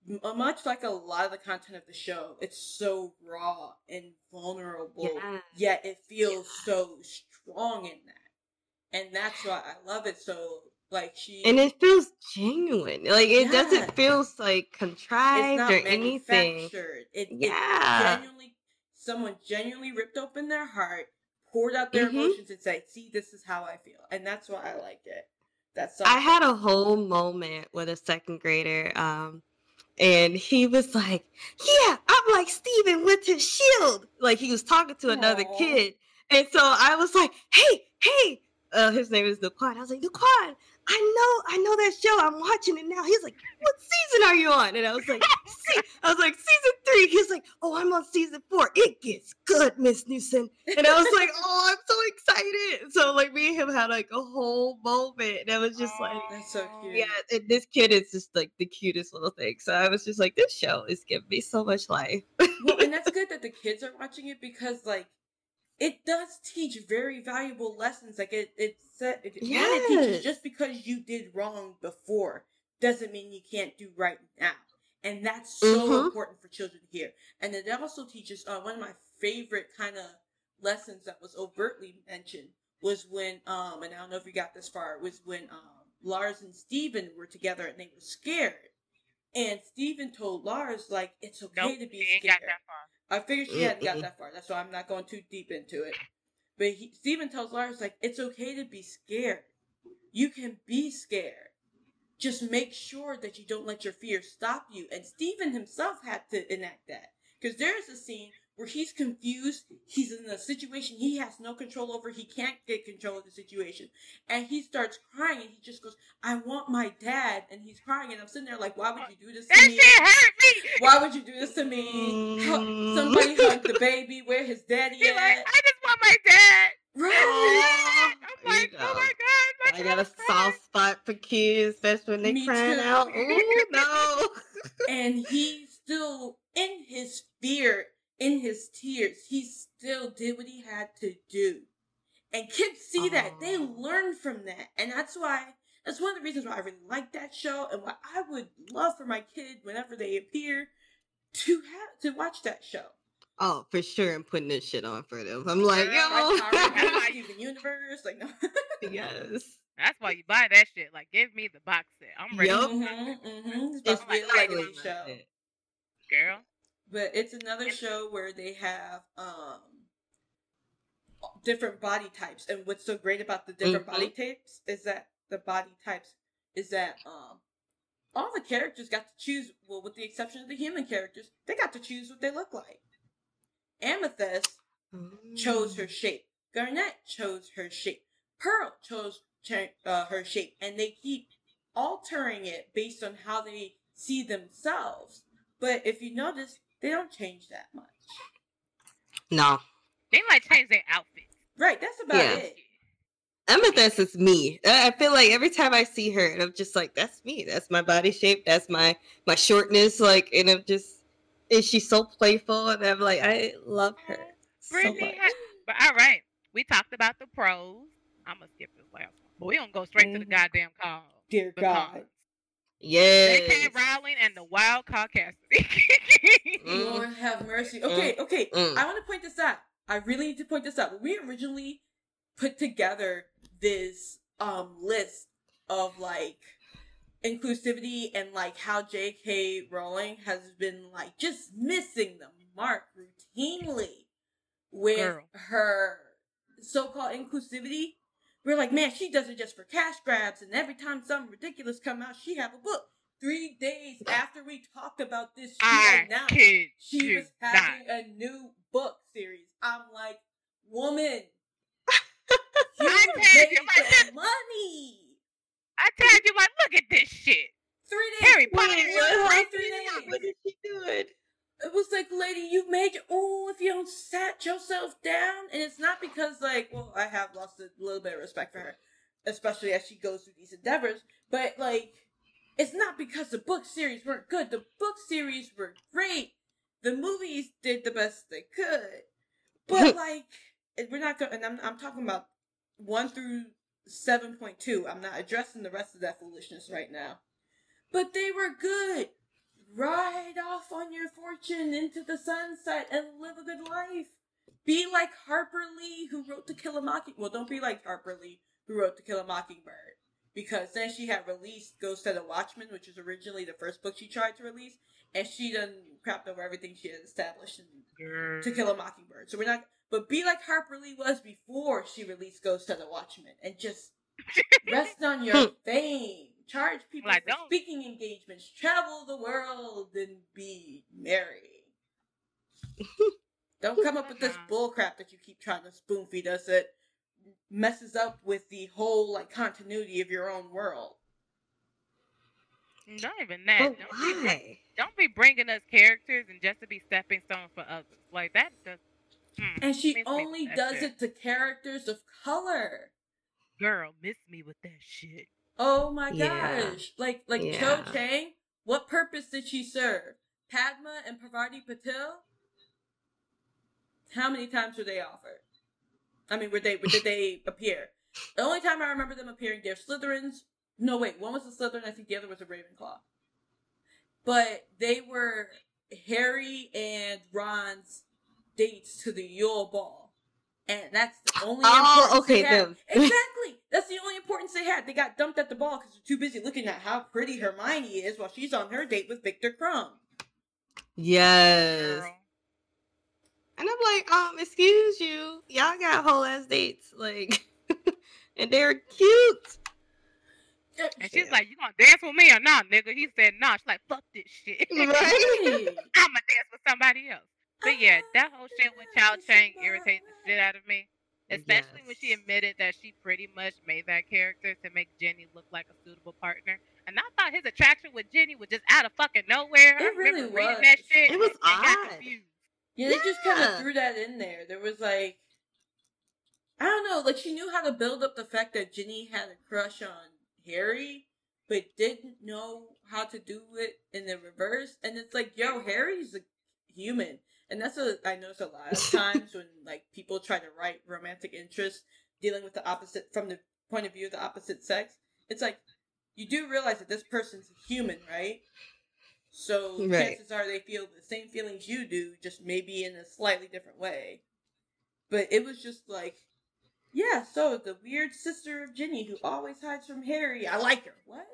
much like a lot of the content of the show, it's so raw and vulnerable. Yeah. Yet it feels so strong in that, and that's why I love it so. Like she and it feels genuine. Like it Yeah. doesn't feel like it's contrived not or anything. It, Yeah. it genuinely, someone genuinely ripped open their heart, poured out their Mhm. emotions, and said, "See, this is how I feel," and that's why I like it. That's I had a whole moment with a second grader, um, and he was like, "Yeah, I'm like Steven with his shield." Like he was talking to another Aw. kid, and so I was like, "Hey, hey!" Uh, his name is Daquan. I was like, "Daquan, I know, I know that show. I'm watching it now." He's like, "What season are you on?" And I was like, "See," I was like, "Season three. He's like, "Oh, I'm on season four. It gets good, Miss Newson." And I was like, [laughs] "Oh, I'm so excited!" So like, me and him had like a whole moment, and I was just like. That's so cute. Yeah, and this kid is just like the cutest little thing. So I was just like, this show is giving me so much life. well, and that's [laughs] good that the kids are watching it because, like, it does teach very valuable lessons. Like, it it said, it, one, it teaches just because you did wrong before doesn't mean you can't do right now, and that's so Mhm. important for children to hear. And it also teaches uh, one of my favorite kind of lessons that was overtly mentioned was when um, and I don't know if you got this far was when um Lars and Steven were together and they were scared. And Steven told Lars, like, it's okay Nope, to be she ain't scared. Got that far. I figured she hadn't got that far. That's why I'm not going too deep into it. But he, Steven tells Lars, like, it's okay to be scared. You can be scared. Just make sure that you don't let your fear stop you. And Steven himself had to enact that. Because there's a scene where he's confused. He's in a situation he has no control over. He can't get control of the situation. And he starts crying and he just goes, I want my dad. And he's crying. And I'm sitting there like, why would you do this That to me? shit hurt me. Why would you do this to me? Hu- Somebody hug the baby. Where his daddy He at? like, I just want my dad. right. [laughs] I'm like, you oh my god, my I got a crying. soft spot for kids, especially when they Me crying too. out. Ooh, no. [laughs] and he's still, in his fear, in his tears, he still did what he had to do. And kids see that. They learn from that. And that's why, that's one of the reasons why I really like that show and why I would love for my kid, whenever they appear, to have to watch that show. Oh, for sure, I'm putting this shit on for them. I'm like, Girl, Like yo. Power Rangers, [laughs] Universe, like no. [laughs] yes. That's why you buy that shit. Like, give me the box set. I'm ready. Yup. Mm-hmm, mm-hmm. It's It's supposed to be a legacy show. Girl. But it's another show where they have um different body types, and what's so great about the different Mhm. body types is that the body types is that um all the characters got to choose. Well, with the exception of the human characters, they got to choose what they look like. Amethyst chose her shape. Garnet chose her shape. Pearl chose cha- uh, her shape, and they keep altering it based on how they see themselves. But if you notice, they don't change that much. No. They might change their outfit. Right, that's about Yeah. it. Amethyst is me. I I feel like every time I see her, and I'm just like, that's me. That's my body shape. That's my my shortness. Like, and I'm just, and she's so playful, and I'm like, I love her so much. ha- but all right, we talked about the pros. I'm gonna skip this last one, but we gonna go straight to the Mhm. goddamn call. Dear God. Yes. J.K. Rowling and the Wild Card Cassidy. [laughs] Mm. Lord have mercy. Okay, okay. Mm. I want to point this out. I really need to point this out. When we originally put together this um list of like inclusivity and like how J.K. Rowling has been like just missing the mark routinely with Girl. her so-called inclusivity. We're like, man, she does it just for cash grabs, and every time something ridiculous come out, she have a book. Three days after we talked about this, she I announced she was having a new book series. I'm like, woman, [laughs] you I made tell you, like, the [laughs] money. I tell you, like, look at this shit. Three days. Harry Potter. Wait, What what? happened? Three days. What is she doing? It was like, lady, you made your, oh, if you don't sat yourself down. And it's not because, like, well, I have lost a little bit of respect for her, especially as she goes through these endeavors. But, like, it's not because the book series weren't good. The book series were great. The movies did the best they could. But, [laughs] like, we're not going, and I'm, I'm talking about 1 through 7.2. I'm not addressing the rest of that foolishness right now. But they were good ride off on your fortune into the sunset and live a good life. Be like Harper Lee, who wrote To Kill a Mocking. Well, don't be like Harper Lee, who wrote To Kill a Mockingbird, because then she had released Ghost of the Watchmen, which was originally the first book she tried to release, and she done crapped over everything she had established in mm. To Kill a Mockingbird. So we're not. But be like Harper Lee was before she released Ghost of the Watchmen, and just [laughs] rest on your hmm. fame. Charge people Like, for don't- speaking engagements. Travel the world and be merry. [laughs] don't come up with this Uh-huh. bull crap that you keep trying to spoon feed us that messes up with the whole like continuity of your own world. Not even that. But Don't be, why? don't be bringing us characters and just to be stepping stone for others. Like that does. Mm, And she only does shit. it to characters of color. Girl, miss me with that shit. Oh my Yeah. gosh. Like like Cho Chang, what purpose did she serve? Padma and Parvati Patil? How many times were they offered? I mean, were they did they [laughs] appear? The only time I remember them appearing, they're Slytherins. No, wait, one was a Slytherin. I think the other was a Ravenclaw. But they were Harry and Ron's dates to the Yule Ball, and that's the only. Oh, okay, them. [laughs] exactly. That's the only importance they had. They got dumped at the ball because they're too busy looking at how pretty Hermione is while she's on her date with Viktor Krum. Yes. And I'm like, um, excuse you, y'all got whole ass dates, like, [laughs] and they're cute. And she's like, "You gonna dance with me or not, nigga?" He said, "Nah." She's like, "Fuck this shit. [laughs] Right. I'ma dance with somebody else." But yeah, that whole shit with Cho Chang irritates the shit out of me. Especially when she admitted that she pretty much made that character to make Ginny look like a suitable partner. And I thought his attraction with Ginny was just out of fucking nowhere. I It really was. that shit. It was odd. confused. Yeah, they just kind of threw that in there. There was like, I don't know, like she knew how to build up the fact that Ginny had a crush on Harry, but didn't know how to do it in the reverse. And it's like, yo, Harry's a human, and that's what I notice a lot of [laughs] times when like people try to write romantic interest dealing with the opposite from the point of view of the opposite sex. It's like you do realize that this person's human, right? So Right. chances are they feel the same feelings you do, just maybe in a slightly different way. But it was just like Yeah, so the weird sister of Ginny who always hides from Harry. I like her. What?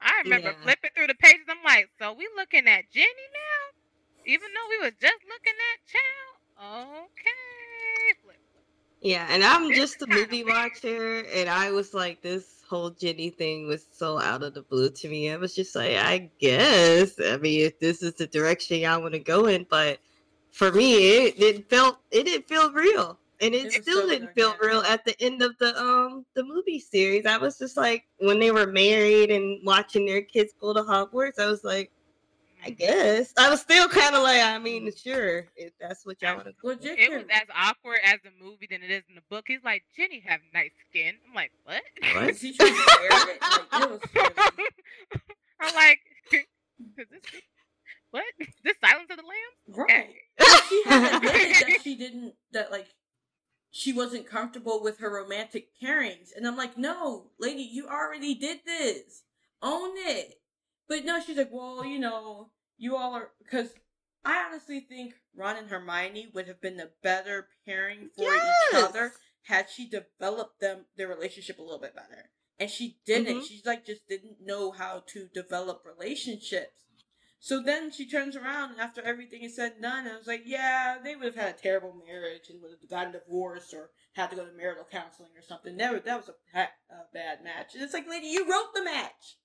I remember Yeah. flipping through the pages. I'm like, so we looking at Ginny now, even though we was just looking at Child. Okay, flip. flip. Yeah, and I'm It's just a movie watcher, and I was like, this whole Ginny thing was so out of the blue to me. I was just like, I guess. I mean, if this is the direction y'all want to go in, but for me, it, it felt it didn't feel real, and it, It still so didn't feel real at the end of the um the movie series. I was just like, when they were married and watching their kids go to Hogwarts, I was like, I guess. I was still kind of like, I mean, sure, if that's what y'all want to go. Well, It was as awkward as the movie than it is in the book. He's like, Ginny have nice skin. I'm like, what? What? [laughs] He tried to wear it. Like, it was really- [laughs] I'm like, [laughs] is this what? This Silence of the Lambs? Right. Okay. she had admitted that she didn't that like she wasn't comfortable with her romantic pairings and i'm like no lady you already did this own it but no she's like well you know you all are because i honestly think ron and hermione would have been the better pairing for each other had she developed them their relationship a little bit better and she didn't Mhm. she's like just didn't know how to develop relationships so then she turns around and after everything is said and done, I was like, yeah, they would have had a terrible marriage and would have gotten divorced or had to go to marital counseling or something. That was, that was a, a bad match. And it's like, lady, you wrote the match.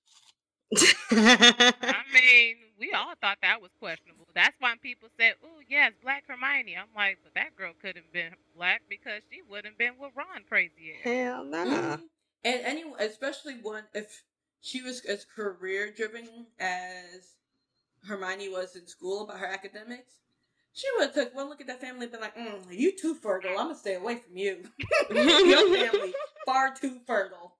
[laughs] I mean, we all thought that was questionable. That's why people said, "Oh, yes, Black Hermione." I'm like, but that girl could have been black because she wouldn't have been with Ron crazy ass. Hell no. Mhm. And anyone, especially one, if she was as career driven as Hermione was in school about her academics, she would have took one look at that family and been like, mm, you too fertile. I'm going to stay away from you. [laughs] Your family [laughs] far too fertile.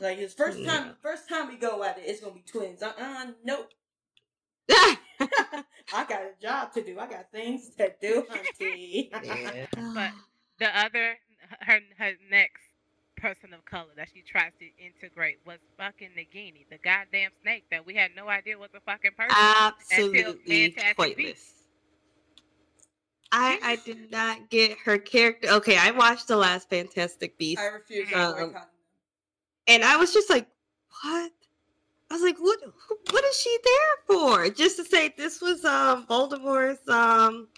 Like his first time, Yeah. first time we go at it, it's gonna be twins. Uh uh nope. [laughs] [laughs] I got a job to do. I got things to do, hunty. Yeah. [laughs] But the other, her her next person of color that she tries to integrate was fucking Nagini, the goddamn snake that we had no idea was a fucking person. Absolutely Fantastic pointless. I I did not get her character. Okay, I watched the last Fantastic Beast, I refuse to Um, boycott them. And I was just like, "What?" I was like, "What? What is she there for? Just to say this was um Voldemort's um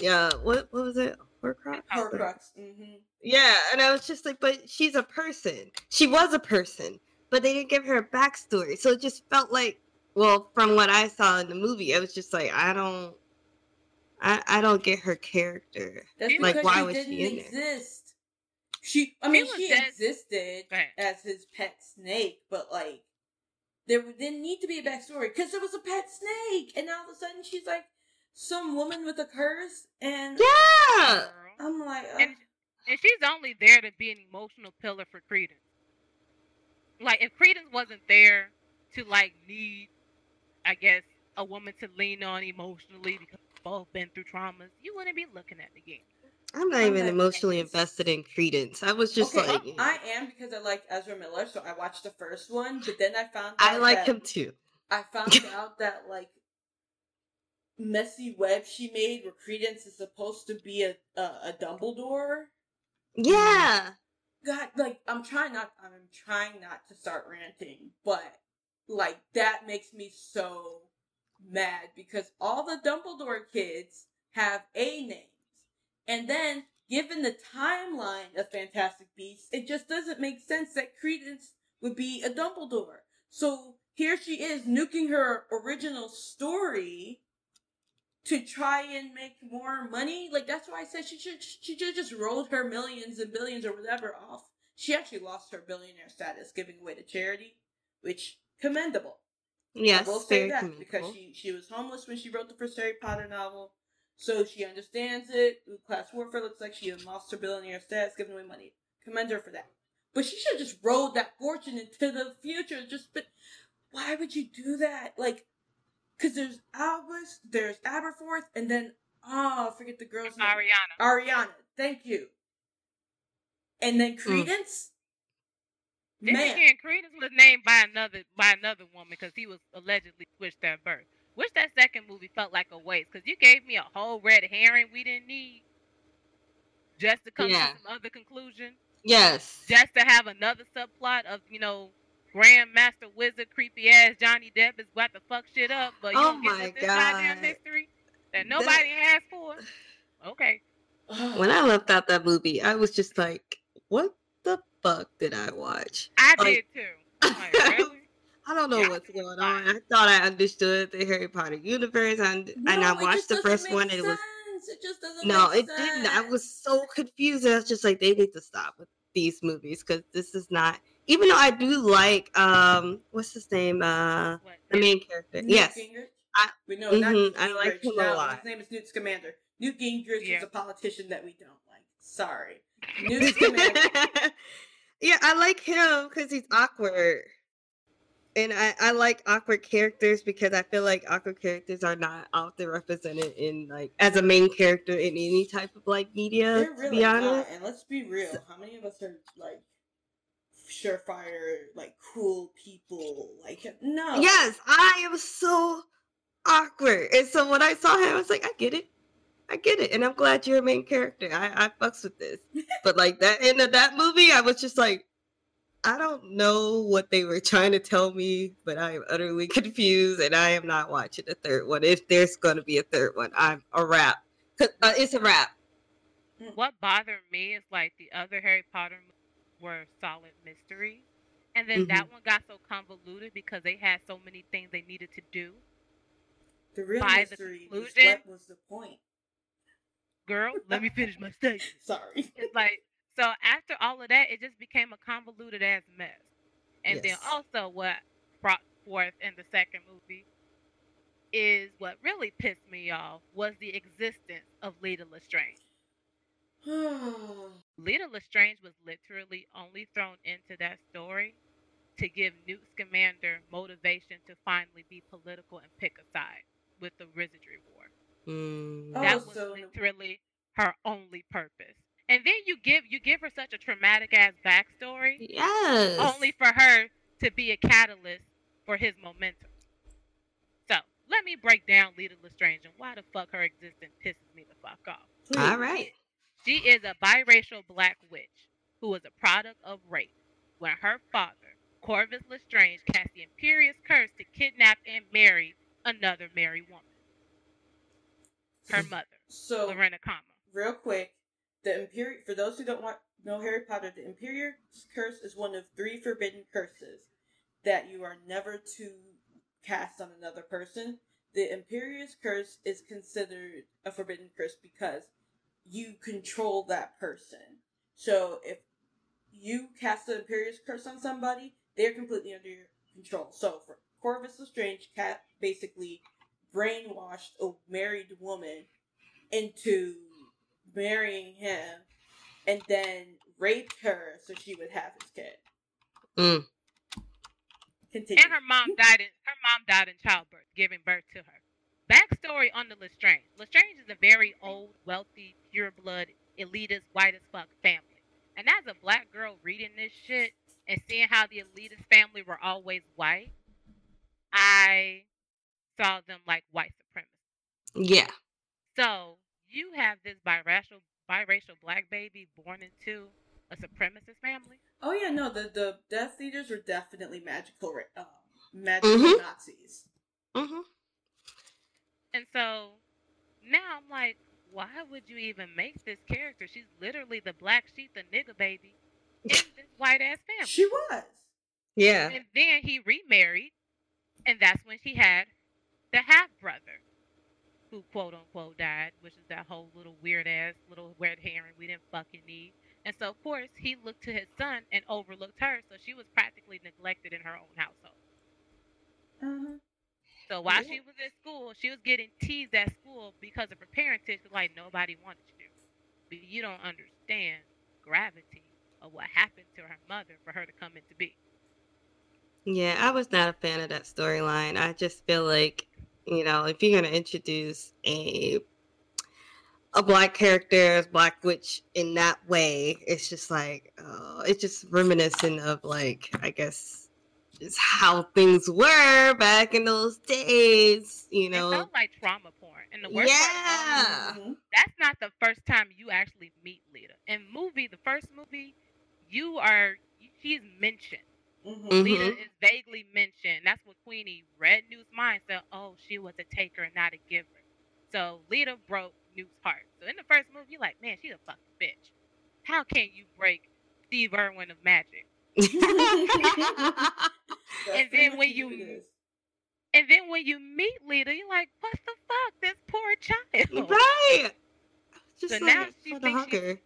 yeah what what was it Horcrux? Horcrux. Mm-hmm. Yeah, and I was just like, but she's a person. She was a person, but they didn't give her a backstory. So it just felt like, well, from what I saw in the movie, I was just like, I don't, I, I don't get her character. That's Like, because why she was didn't she in there? Exist. She, I mean, was she dead. existed as his pet snake, but like, there didn't need to be a backstory because it was a pet snake, and all of a sudden she's like some woman with a curse, and Yeah, I'm like, uh, And, and she's only there to be an emotional pillar for Credence. Like if Credence wasn't there to like need, I guess, a woman to lean on emotionally because we've both been through traumas, you wouldn't be looking at the game. I'm not I'm even emotionally invested in Credence. I was just okay, like, I am because I like Ezra Miller, so I watched the first one, but then I found out I like him too. I found out that like messy web she made where Credence is supposed to be a a, a Dumbledore. Yeah, God, like I'm trying not I'm trying not to start ranting, but like that makes me so mad because all the Dumbledore kids have A names. And then given the timeline of Fantastic Beasts, it just doesn't make sense that Credence would be a Dumbledore. So here she is nuking her original story to try and make more money. Like that's why I said she should she should just rolled her millions and billions or whatever off. She actually lost her billionaire status giving away to charity, which commendable. yes, I will say that because she she was homeless when she wrote the first Harry Potter novel, so she understands it. Class warfare looks like she lost her billionaire status, giving away money. Commend her for that. But she should have just rolled that fortune into the future. Just but why would you do that? Like, because there's Albus, there's Aberforth, and then oh, I forget the girl's name. Ariana. Ariana. Thank you. And then Mm. Credence. Then Man, again, Credence was named by another by another woman because he was allegedly switched at birth. Which that second movie felt like a waste because you gave me a whole red herring we didn't need. just to come Yeah. to some other conclusion, Yes. just to have another subplot of you know Grandmaster Wizard creepy ass Johnny Depp is about to fuck shit up, but you Oh don't get my this goddamn God. history that nobody asked for. Okay, [sighs] When I left out that movie, I was just like, what the fuck did I watch? I Like- did too. Like, really? I don't know Yeah, what's going on. I thought I understood the Harry Potter universe, and, and I watched the first one, and it was. It just doesn't. no, it didn't. I was so confused. I was just like, they need to stop with these movies because this is not. Even though I do like, um, what's his name? Uh, What? the main character. Newt yes, Gingrich? I- we know not mhm, I like him a lot. His name is Newt Scamander. Newt Gingrich Yeah. is a politician that we don't like. Sorry, [laughs] Newt Scamander. yeah, I like him because he's awkward. And I, I like awkward characters because I feel like awkward characters are not often represented in like as a main character in any type of like media. They're to really be not. And let's be real. How many of us are like surefire, like cool people? Like no. yes, I am so awkward. And so when I saw him, I was like, I get it, I get it, and I'm glad you're a main character. I, I fucks with this. but like that end of that movie, I was just like, I don't know what they were trying to tell me, but I am utterly [laughs] confused, and I am not watching the third one. If there's going to be a third one, I'm a wrap. Uh, it's a wrap. What bothered me is like the other Harry Potter movies were solid mystery, and then Mm-hmm. that one got so convoluted because they had so many things they needed to do. The real By the mystery is conclusion- what was the point. Girl, let me finish my statement. [laughs] Sorry. It's like so after all of that, it just became a convoluted ass mess. And then also what brought forth in the second movie is what really pissed me off was the existence of Leta Lestrange. [sighs] Leta Lestrange was literally only thrown into that story to give Newt Scamander motivation to finally be political and pick a side with the Wizardry War. Mm. Oh, that was so- literally her only purpose. And then you give you give her such a traumatic ass backstory, Yes. only for her to be a catalyst for his momentum. So let me break down Leta Lestrange and why the fuck her existence pisses me the fuck off. All right. She is a biracial black witch who was a product of rape when her father, Corvus Lestrange, cast the Imperius Curse to kidnap and marry another married woman, her mother, So Laurena Kama. real quick, the Imperial. For those who don't want know Harry Potter, the Imperius Curse is one of three forbidden curses that you are never to cast on another person. The Imperius Curse is considered a forbidden curse because you control that person. So if you cast the Imperius Curse on somebody, they're completely under your control. So for Corvus Lestrange, cat basically brainwashed a married woman into marrying him and then raped her so she would have his kid. Mm. Continue. And her mom died in her mom died in childbirth, giving birth to her. Backstory on the Lestrange. Lestrange is a very old, wealthy, pure blood, elitist, white as fuck family. And as a black girl reading this shit and seeing how the elitist family were always white, I saw them like white supremacists. Yeah. So you have this biracial biracial black baby born into a supremacist family. oh yeah, no, the the Death Eaters were definitely magical, ra- uh, magical Mhm. Nazis. hmm And so now I'm like, why would you even make this character? She's literally the black sheep, the nigga baby in [laughs] this white ass family. She was. Yeah. And then he remarried, and that's when she had the half brother, who quote unquote died, which is that whole little weird ass little red herring we didn't fucking need. And so of course he looked to his son and overlooked her, so she was practically neglected in her own household. Uh-huh. So while Yeah. she was at school, she was getting teased at school because of her parentage. Like nobody wanted you, but you don't understand gravity of what happened to her mother for her to come into being. Yeah, I was not a fan of that storyline. I just feel like, you know, if you're gonna introduce a a black character as Black Witch in that way, it's just like, uh, it's just reminiscent of like, I guess, just how things were back in those days. You It know, felt like trauma porn, And the worst part, Yeah. Mhm. that's not the first time you actually meet Leta. In movie, the first movie, you are she's mentioned. Mhm. Mhm. Leta is vaguely mentioned. That's what Queenie read Newt's mind said, oh, she was a taker and not a giver. So Leta broke Newt's heart. So in the first movie, you're like, man, she's a fucking bitch. How can you break Steve Irwin of magic? [laughs] And then when you- And then when you meet Leta, you're like, what the fuck? This poor child. [laughs] right. Just So like now she for thinks she's- hugger.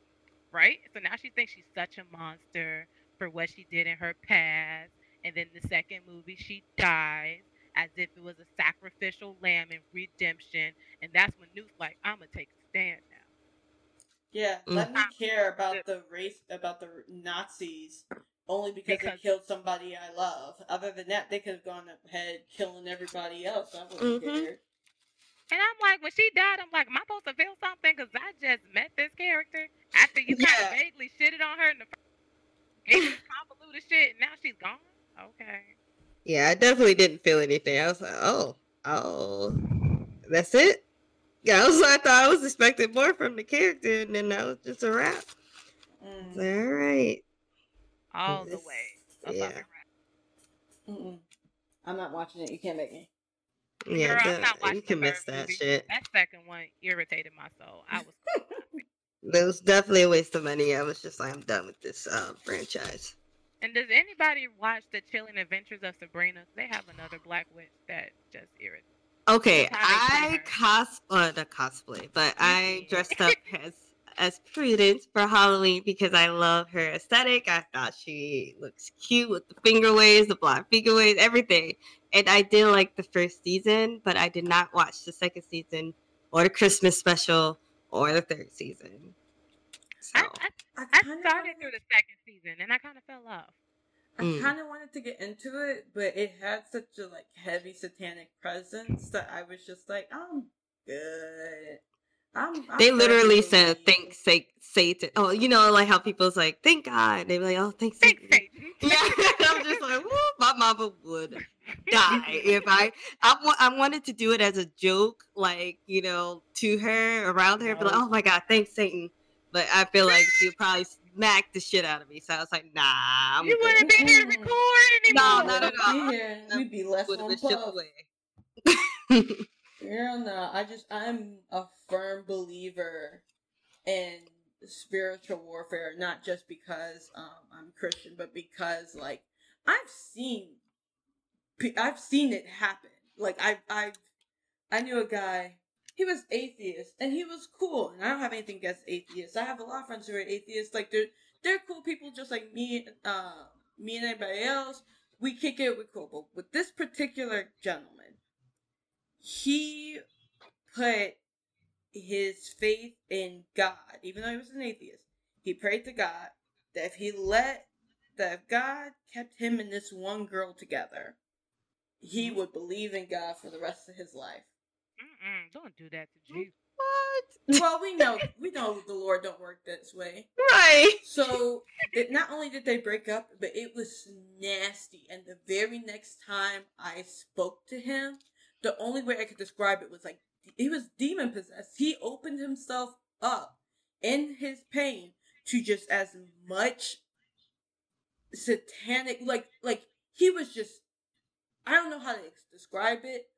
right? So now she thinks she's such a monster for what she did in her past. And then the second movie, she dies as if it was a sacrificial lamb in redemption. And that's when Newt's like, I'm going to take a stand now. Yeah, Mm. let me care about the race, about the Nazis, only because, Because- they killed somebody I love. Other than that, they could have gone ahead killing everybody else. I wouldn't Mhm. care. And I'm like, when she died, I'm like, am I supposed to feel something? Because I just met this character after you kind of vaguely shitted on her in the first gave her this convoluted shit, and now she's gone? Okay. Yeah, I definitely didn't feel anything. I was like, oh, oh, that's it. Yeah, I was. I thought I was expecting more from the character, and then that was just a wrap. Mm, All right. All the This- way. A yeah. I'm not watching it. You can't make me. Yeah, Girl, I'm that- not watching you can miss that movie. shit. That second one irritated my soul. I was [laughs] That was definitely a waste of money. I was just like, I'm done with this uh, franchise. And does anybody watch the Chilling Adventures of Sabrina? They have another black witch that just irritates. Okay, That's how they I treat cos uh, not cosplay, but I Mhm. dressed up [laughs] as as Prudence for Halloween because I love her aesthetic. I thought she looks cute with the finger waves, the black finger waves, everything. And I did like the first season, but I did not watch the second season or the Christmas special or the third season. So I, I, I, I kinda started wanted- through the second season and I kind of fell off. I Mm. kind of wanted to get into it, but it had such a like heavy satanic presence that I was just like, I'm good. I'm. I'm they literally said, fine." "Thank sa- Satan." Oh, you know, like how people's like, "Thank God." They be like, "Oh, thanks Thanks, Satan." Satan. [laughs] Yeah, [laughs] I'm just like, Woo, my mama would die if I, I, I wanted to do it as a joke, like you know, to her, around her, be like, "Oh my God, thanks Satan," but I feel like she'd probably smack the shit out of me. So I was like, "Nah, I'm you wouldn't be here to Mm-mm. record No, anymore. not at We'd all. Be here. We'd be less would on been shipped puff. away." [laughs] Girl, no. I just I'm a firm believer in spiritual warfare, not just because um, I'm Christian, but because like I've seen, pe- I've seen it happen. Like I I I knew a guy. He was atheist and he was cool. And I don't have anything against atheists. I have a lot of friends who are atheists. Like they're they're cool people, just like me. Uh, me and everybody else. We kick it. We're cool. But with this particular gentleman he put his faith in God, even though he was an atheist. He prayed to God that if he let that if God kept him and this one girl together, he mm-hmm. would believe in God for the rest of his life. Mm-mm, don't do that to Jesus. what? [laughs] Well, we know we know the Lord don't work this way. Right. So it, not only did they break up, but it was nasty. And the very next time I spoke to him, the only way I could describe it was like he was demon possessed. He opened himself up in his pain to just as much satanic, like like he was just. I don't know how to describe it,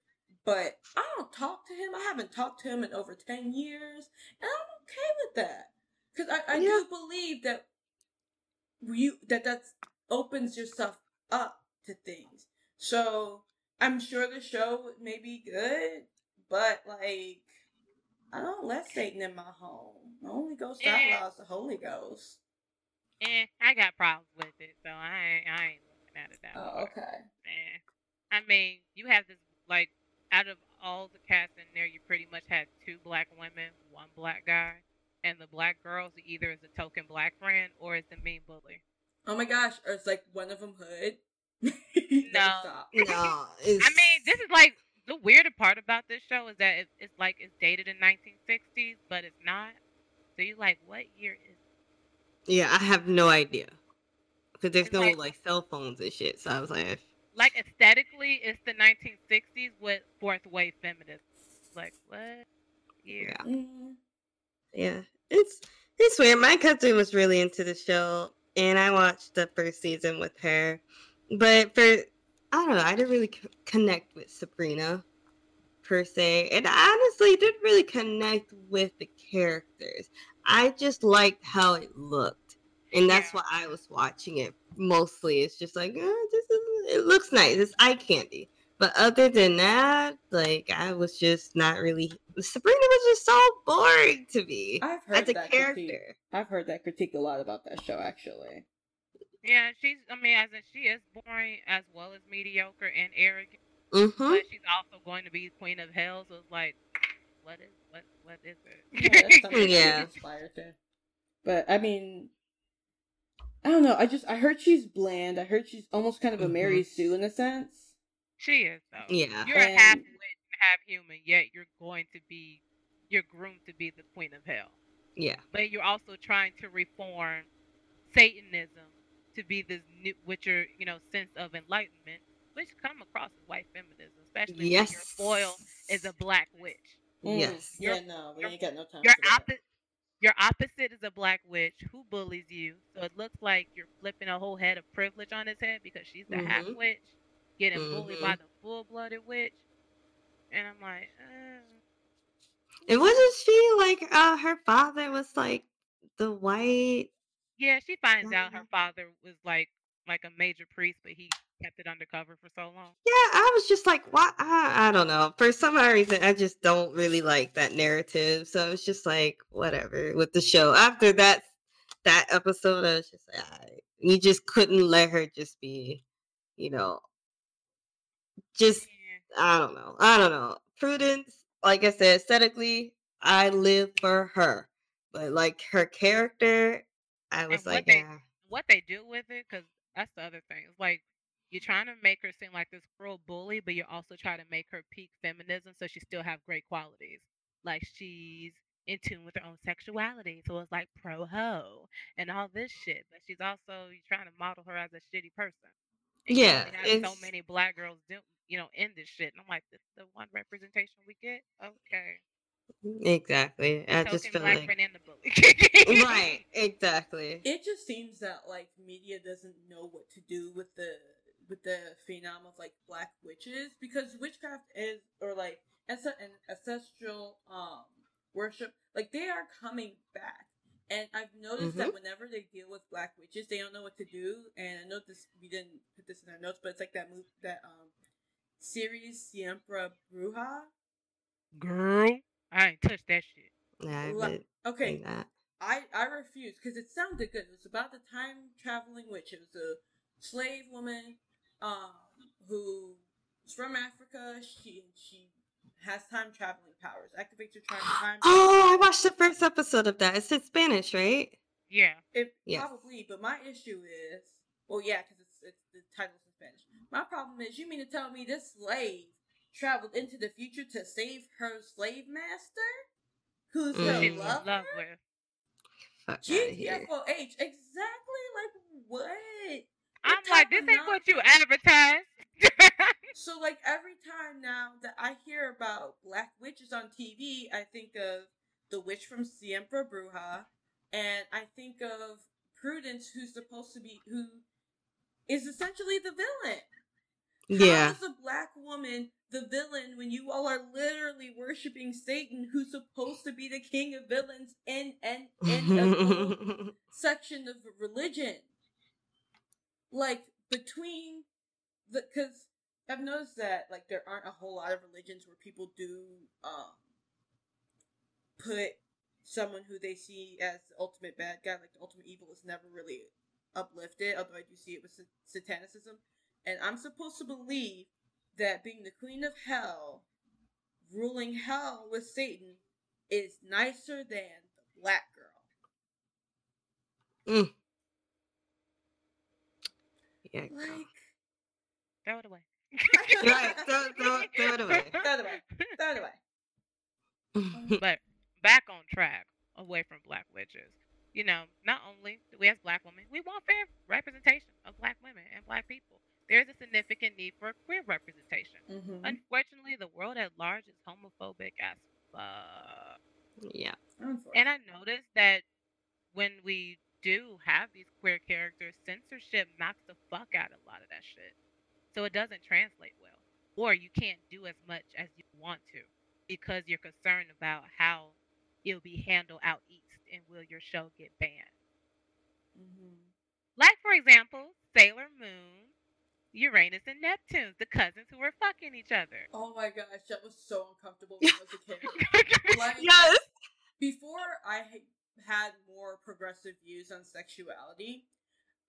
but I don't talk to him. I haven't talked to him in over ten years, and I'm okay with that. Because I, I Yeah. do believe that you that that opens yourself up to things. So I'm sure the show may be good, but like I don't let Satan in my home. The only ghost I is the Holy Ghost. Eh, I got problems with it, so I ain't, I ain't looking at it that Oh, okay. Eh. I mean, you have this like out of all the cast in there, you pretty much had two black women, one black guy, and the black girls either is a token black friend or is the mean bully. Oh my gosh, or it's like one of them hood. [laughs] No. No, it's, I mean, this is like the weirder part about this show is that it, it's like it's dated in 1960s, but it's not. So you're like, what year is? It? yeah, I have no idea because there's It's no like- like cell phones and shit. So I was like, Like aesthetically, it's the 1960s with fourth wave feminism. Like what? Yeah. Mm. Yeah, it's it's weird. My cousin was really into the show, and I watched the first season with her. But for I don't know, I didn't really c- connect with Sabrina per se, and I honestly didn't really connect with the characters. I just liked how it looked, and that's Yeah. why I was watching it. Mostly, it's just like oh, this is it looks nice. It's eye candy. But other than that, like I was just not really. Sabrina was just so boring to me I've heard as a that character. critique. I've heard that critique a lot about that show, actually. Yeah, she's. I mean, as in she is boring as well as mediocre and arrogant, Mm-hmm. but she's also going to be queen of hell. So it's like, what is what what is Yeah, that's it? something [laughs] Yeah. to to. But I mean, I don't know. I just I heard she's bland. I heard she's almost kind of a Mhm. Mary Sue in a sense. she is though. Yeah. You're a half And- witch, half human, yet you're going to be, you're groomed to be the queen of hell. Yeah. But you're also trying to reform Satanism to be this new, with your, you know, sense of enlightenment, which come across as white feminism, especially Yes. when your foil is a black witch. Mm, Yes. Yeah, no, we ain't got no time Your for that. opposite, your opposite is a black witch who bullies you. So it looks like you're flipping a whole head of privilege on his head because she's the half Mhm. witch, getting bullied Mm-hmm. by the full blooded witch. And I'm like, uh, It wasn't she like uh her father was like the white yeah. She finds out her father was like like a major priest, but he kept it undercover for so long. Yeah, I was just like, why? I, I don't know. For some odd reason, I just don't really like that narrative. So it's just like, whatever with the show. After that, that episode, I was just like, right. you just couldn't let her just be, you know, just Yeah. I don't know. I don't know. Prudence, like I said, aesthetically, I live for her. But like her character, I was what like, they- yeah. what they do with it, because that's the other thing. It's like you're trying to make her seem like this cruel bully, but you're also trying to make her peak feminism so she still have great qualities. Like she's in tune with her own sexuality, so it's like pro ho and all this shit. But she's also you're trying to model her as a shitty person. And Yeah, only have so many black girls do you know in this shit, and I'm like, this is the one representation we get. Okay, Exactly. I just feel like friend and the bully. right. [laughs] Exactly. It just seems that like media doesn't know what to do with the with the phenom of like black witches because witchcraft is or like as an ancestral um worship like they are coming back and I've noticed that whenever they deal with black witches they don't know what to do and I know this we didn't put this in our notes but it's like that move that um series Siempre Bruja Girl, I ain't touched that shit. Yeah, I La- okay. I I refuse because it sounded good. It was about the time traveling witch. It was a slave woman, um, who is from Africa. She she has time traveling powers. Activates her time time. Oh, I watched the first episode of that. It's in Spanish, right? Yeah. It Yes. probably, but my issue is, well, yeah, because it's, it's the title's in Spanish. My problem is, you mean to tell me this slave traveled into the future to save her slave master, who's Mm. her She's in lover? love with. Fuck. GTFOH, exactly like what? I'm like, this ain't what you nonsense? advertised. [laughs] So like every time now that I hear about black witches on TV, I think of the witch from Siempre Bruja, and I think of Prudence, who's supposed to be who is essentially the villain. Yeah. is a black woman the villain when you all are literally worshiping Satan, who's supposed to be the king of villains in and in a section of religion. Like between the because I've noticed that like there aren't a whole lot of religions where people do um put someone who they see as the ultimate bad guy, like the ultimate evil, is never really uplifted. Although I do see it with sa- satanicism, and I'm supposed to believe that being the queen of hell, ruling hell with Satan, is nicer than the black girl. Yeah. Like, Throw it away. Right. Throw, throw, throw it away. [laughs] throw it away. Throw it away. [laughs] but back on track, away from black witches. You know, not only do we as black women, we want fair representation of black women and black people. There's a significant need for queer representation. Mm-hmm. Unfortunately, the world at large is homophobic as fuck. Yeah. And I noticed that when we do have these queer characters, censorship knocks the fuck out a lot of that shit. So it doesn't translate well. Or you can't do as much as you want to because you're concerned about how it'll be handled out east and will your show get banned. Mm-hmm. Like, for example, Sailor Moon, Uranus, and Neptune, the cousins who were fucking each other. Oh my gosh, that was so uncomfortable when I was a kid. [laughs] like, yes! Before I had more progressive views on sexuality,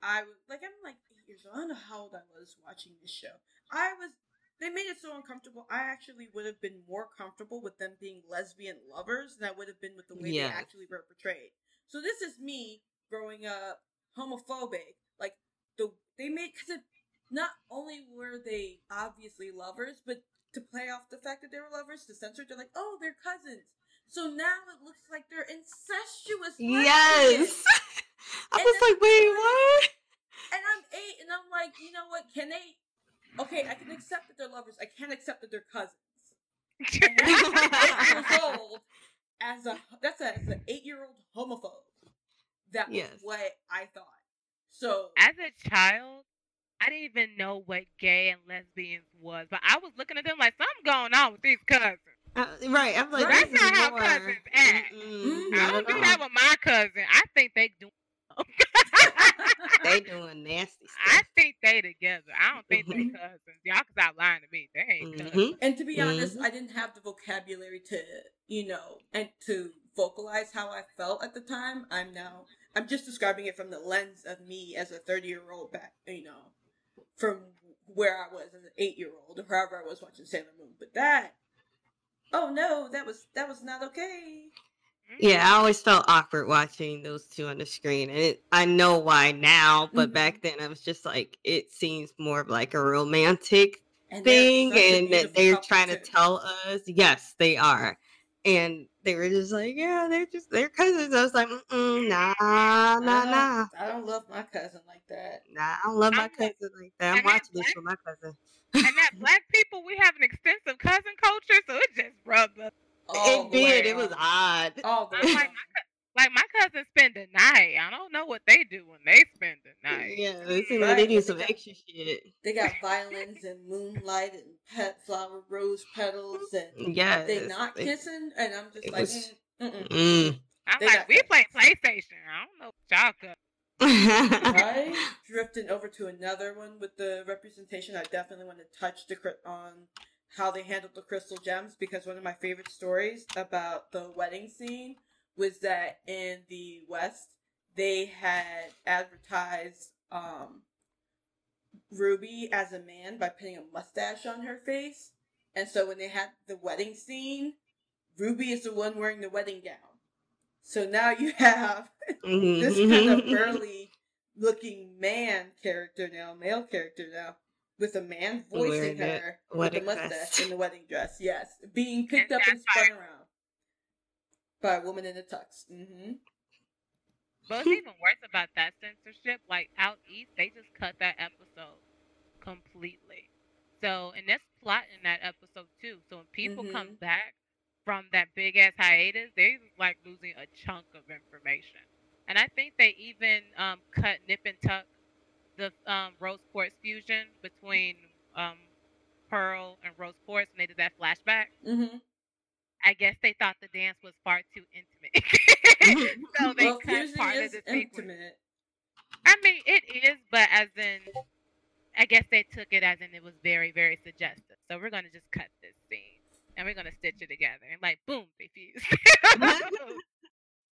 I was like, I'm like eight years old. I don't know how old I was watching this show. I was they made it so uncomfortable. I actually would have been more comfortable with them being lesbian lovers than I would have been with the way they actually were portrayed. So this is me growing up homophobic. Like the they made because not only were they obviously lovers, but to play off the fact that they were lovers, to censor, they're like, oh, they're cousins. So now it looks like they're incestuous. Yes. [laughs] I and was like, wait, [laughs] what? And I'm eight, and I'm like, you know what? Can they okay, I can accept that they're lovers. I can't accept that they're cousins. eight years [laughs] old, as a that's a, as an eight year old homophobe. That was yes. what I thought. So as a child, I didn't even know what gay and lesbians was, but I was looking at them like something going on with these cousins. Uh, right, I'm like, that's not how cousins act. Mm-hmm. I don't do that with my cousin. I think they do they [laughs] doing nasty stuff. I think they together. I don't think mm-hmm. they cousins. Y'all can stop lying to me. They ain't mm-hmm. cousins. And to be honest, mm-hmm. I didn't have the vocabulary to, you know, and to vocalize how I felt at the time. I'm now I'm just describing it from the lens of me as a 30 year old back, you know, from where I was as an eight year old or however I was watching Sailor Moon. But that, oh no, that was that was not okay. Yeah, I always felt awkward watching those two on the screen, and it, I know why now. But mm-hmm. back then, I was just like, it seems more of like a romantic and thing, and that they're trying too. to tell us, yes, they are. And they were just like, yeah, they're just they're cousins. I was like, nah, nah, nah. I don't love my cousin like that. Nah, I don't love my cousin like that. I'm watching this for my cousin. And that [laughs] black people, we have an extensive cousin culture, so it just rubs us it did. It was odd. Oh, like, my, like my cousins spend the night. I don't know what they do when they spend the night. Yeah, they seem like they do some extra shit. They got [laughs] violins and moonlight and pet flower rose petals and yeah, they not kissing. And I'm just like, was, mm, mm. I'm they like, we play PlayStation. I don't know y'all could. Right? [laughs] Drifting over to another one with the representation, I definitely want to touch the on how they handled the crystal gems because one of my favorite stories about the wedding scene was that in the West they had advertised um, Ruby as a man by putting a mustache on her face. And so when they had the wedding scene, Ruby is the one wearing the wedding gown. So now you [laughs] have this kind of [laughs] burly looking man character now, male character now, with a man voicing her with a mustache in the wedding dress. Yes, being picked and up and spun around by a woman in a tux. Mm-hmm. But what's even worse about that censorship, like out east, they just cut that episode completely. So, and there's plot in that episode too. So when people mm-hmm. come back from that big ass hiatus, they like losing a chunk of information. And I think they even um, cut Nip and Tuck the um, rose quartz fusion between um, Pearl and rose quartz, and they did that flashback. Mm-hmm. I guess they thought the dance was far too intimate, [laughs] so they well, cut part of the intimate. I mean, it is, but as in, I guess they took it as in it was very, very suggestive. So we're gonna just cut this scene and we're gonna stitch it together, and like, boom, they fuse. [laughs] [laughs]